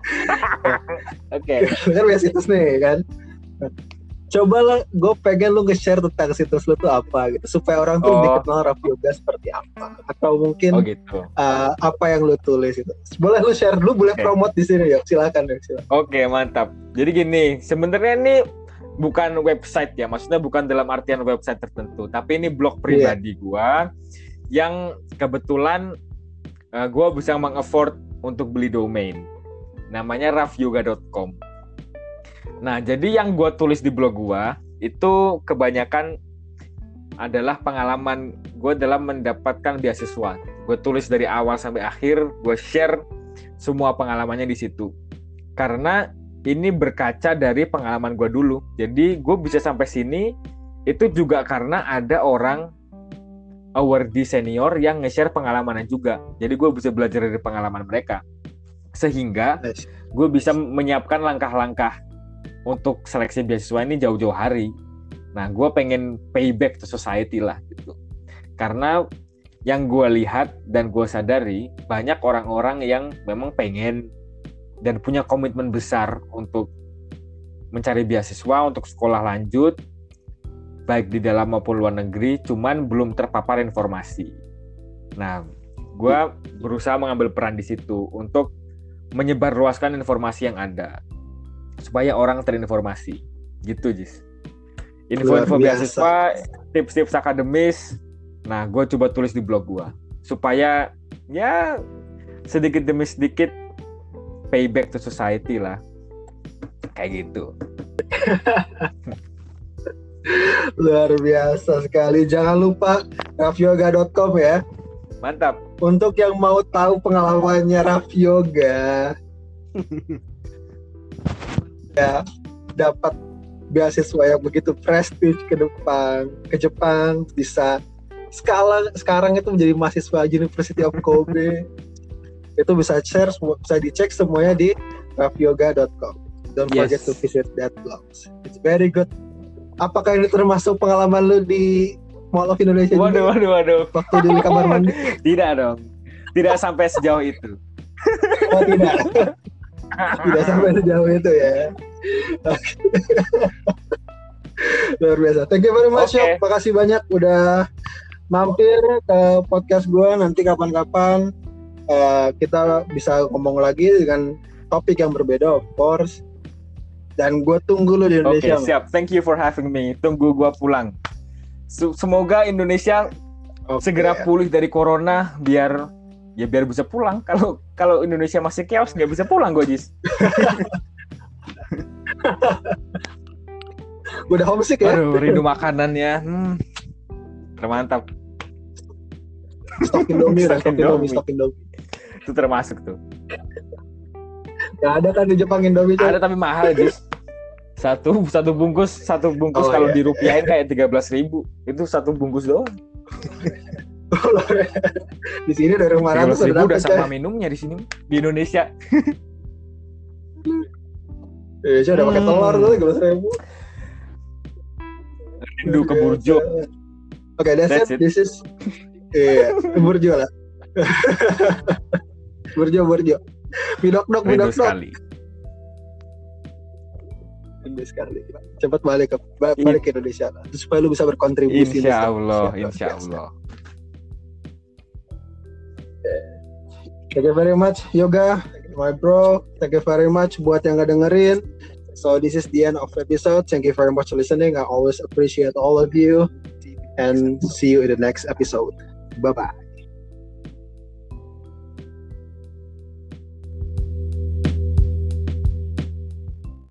Oke. Lu kan punya situs nih, kan? Coba lah gue pengen lu nge-share tentang situs lu tuh apa gitu supaya orang tuh oh. lebih kenal Raf Yoga seperti apa atau mungkin oh, gitu. uh, apa yang lu tulis itu boleh lu share lu boleh okay. promote di sini ya silakan ya silakan oke okay, mantap jadi gini sebenarnya ini bukan website ya maksudnya bukan dalam artian website tertentu tapi ini blog iya. pribadi yeah. gue yang kebetulan uh, eh, gue bisa mengafford untuk beli domain namanya rafyoga.com Nah, jadi yang gue tulis di blog gue itu kebanyakan adalah pengalaman gue dalam mendapatkan beasiswa. Gue tulis dari awal sampai akhir, gue share semua pengalamannya di situ. Karena ini berkaca dari pengalaman gue dulu. Jadi gue bisa sampai sini itu juga karena ada orang awardee senior yang nge-share pengalamannya juga. Jadi gue bisa belajar dari pengalaman mereka. Sehingga gue bisa menyiapkan langkah-langkah untuk seleksi beasiswa ini jauh-jauh hari. Nah, gue pengen payback to society lah gitu. Karena yang gue lihat dan gue sadari banyak orang-orang yang memang pengen dan punya komitmen besar untuk mencari beasiswa untuk sekolah lanjut baik di dalam maupun luar negeri cuman belum terpapar informasi. Nah, gue berusaha mengambil peran di situ untuk menyebarluaskan informasi yang ada supaya orang terinformasi. Gitu Jis. Info-info beasiswa tips-tips akademis. Nah gue coba tulis di blog gue supaya ya sedikit demi sedikit payback to society lah. Kayak gitu. Luar biasa sekali. Jangan lupa rafyoga.com ya. Mantap. Untuk yang mau tahu pengalamannya Raffi Yoga ya dapat beasiswa yang begitu prestis ke depan ke Jepang bisa skala sekarang itu menjadi mahasiswa University of Kobe itu bisa share bisa dicek semuanya di rafyoga.com don't yes. forget to visit that blog it's very good apakah ini termasuk pengalaman lu di Mall of Indonesia waduh, juga? Waduh, waduh, Waktu di kamar mandi? tidak dong. Tidak sampai sejauh itu. Oh, tidak. tidak sampai sejauh itu ya. Luar biasa. Thank you very much, okay. Makasih banyak udah mampir ke podcast gue. Nanti kapan-kapan uh, kita bisa ngomong lagi dengan topik yang berbeda, of course. Dan gue tunggu lo di Indonesia. Oke, okay, siap. Thank you for having me. Tunggu gue pulang semoga Indonesia okay. segera pulih dari corona biar ya biar bisa pulang. Kalau kalau Indonesia masih chaos nggak bisa pulang gue Jis. Udah homesick ya? Aduh, rindu makanannya. Hmm, termantap. Stok Indomie, stok Indomie, stok Indomie. Itu termasuk tuh. Gak ada kan di Jepang Indomie Ada tapi mahal, Jis satu satu bungkus satu bungkus oh, kalau iya. dirupiahin kayak tiga belas ribu itu satu bungkus doang di sini dari lima ratus ribu udah sama minumnya di sini di Indonesia. Indonesia udah pakai telur tuh tiga ribu rindu ke burjo. Oke okay, that's, that's it. it. This is iya yeah, burjo lah. Burjo burjo. Bidok dok bidok dok rindu sekali. Cepat balik ke balik ke Indonesia lah. Supaya lu bisa berkontribusi. Insya Allah Insya Allah Thank you very much Yoga my bro. Thank you very much buat yang gak dengerin. So this is the end of episode. Thank you very much for listening. I always appreciate all of you. And see you in the next episode. Bye bye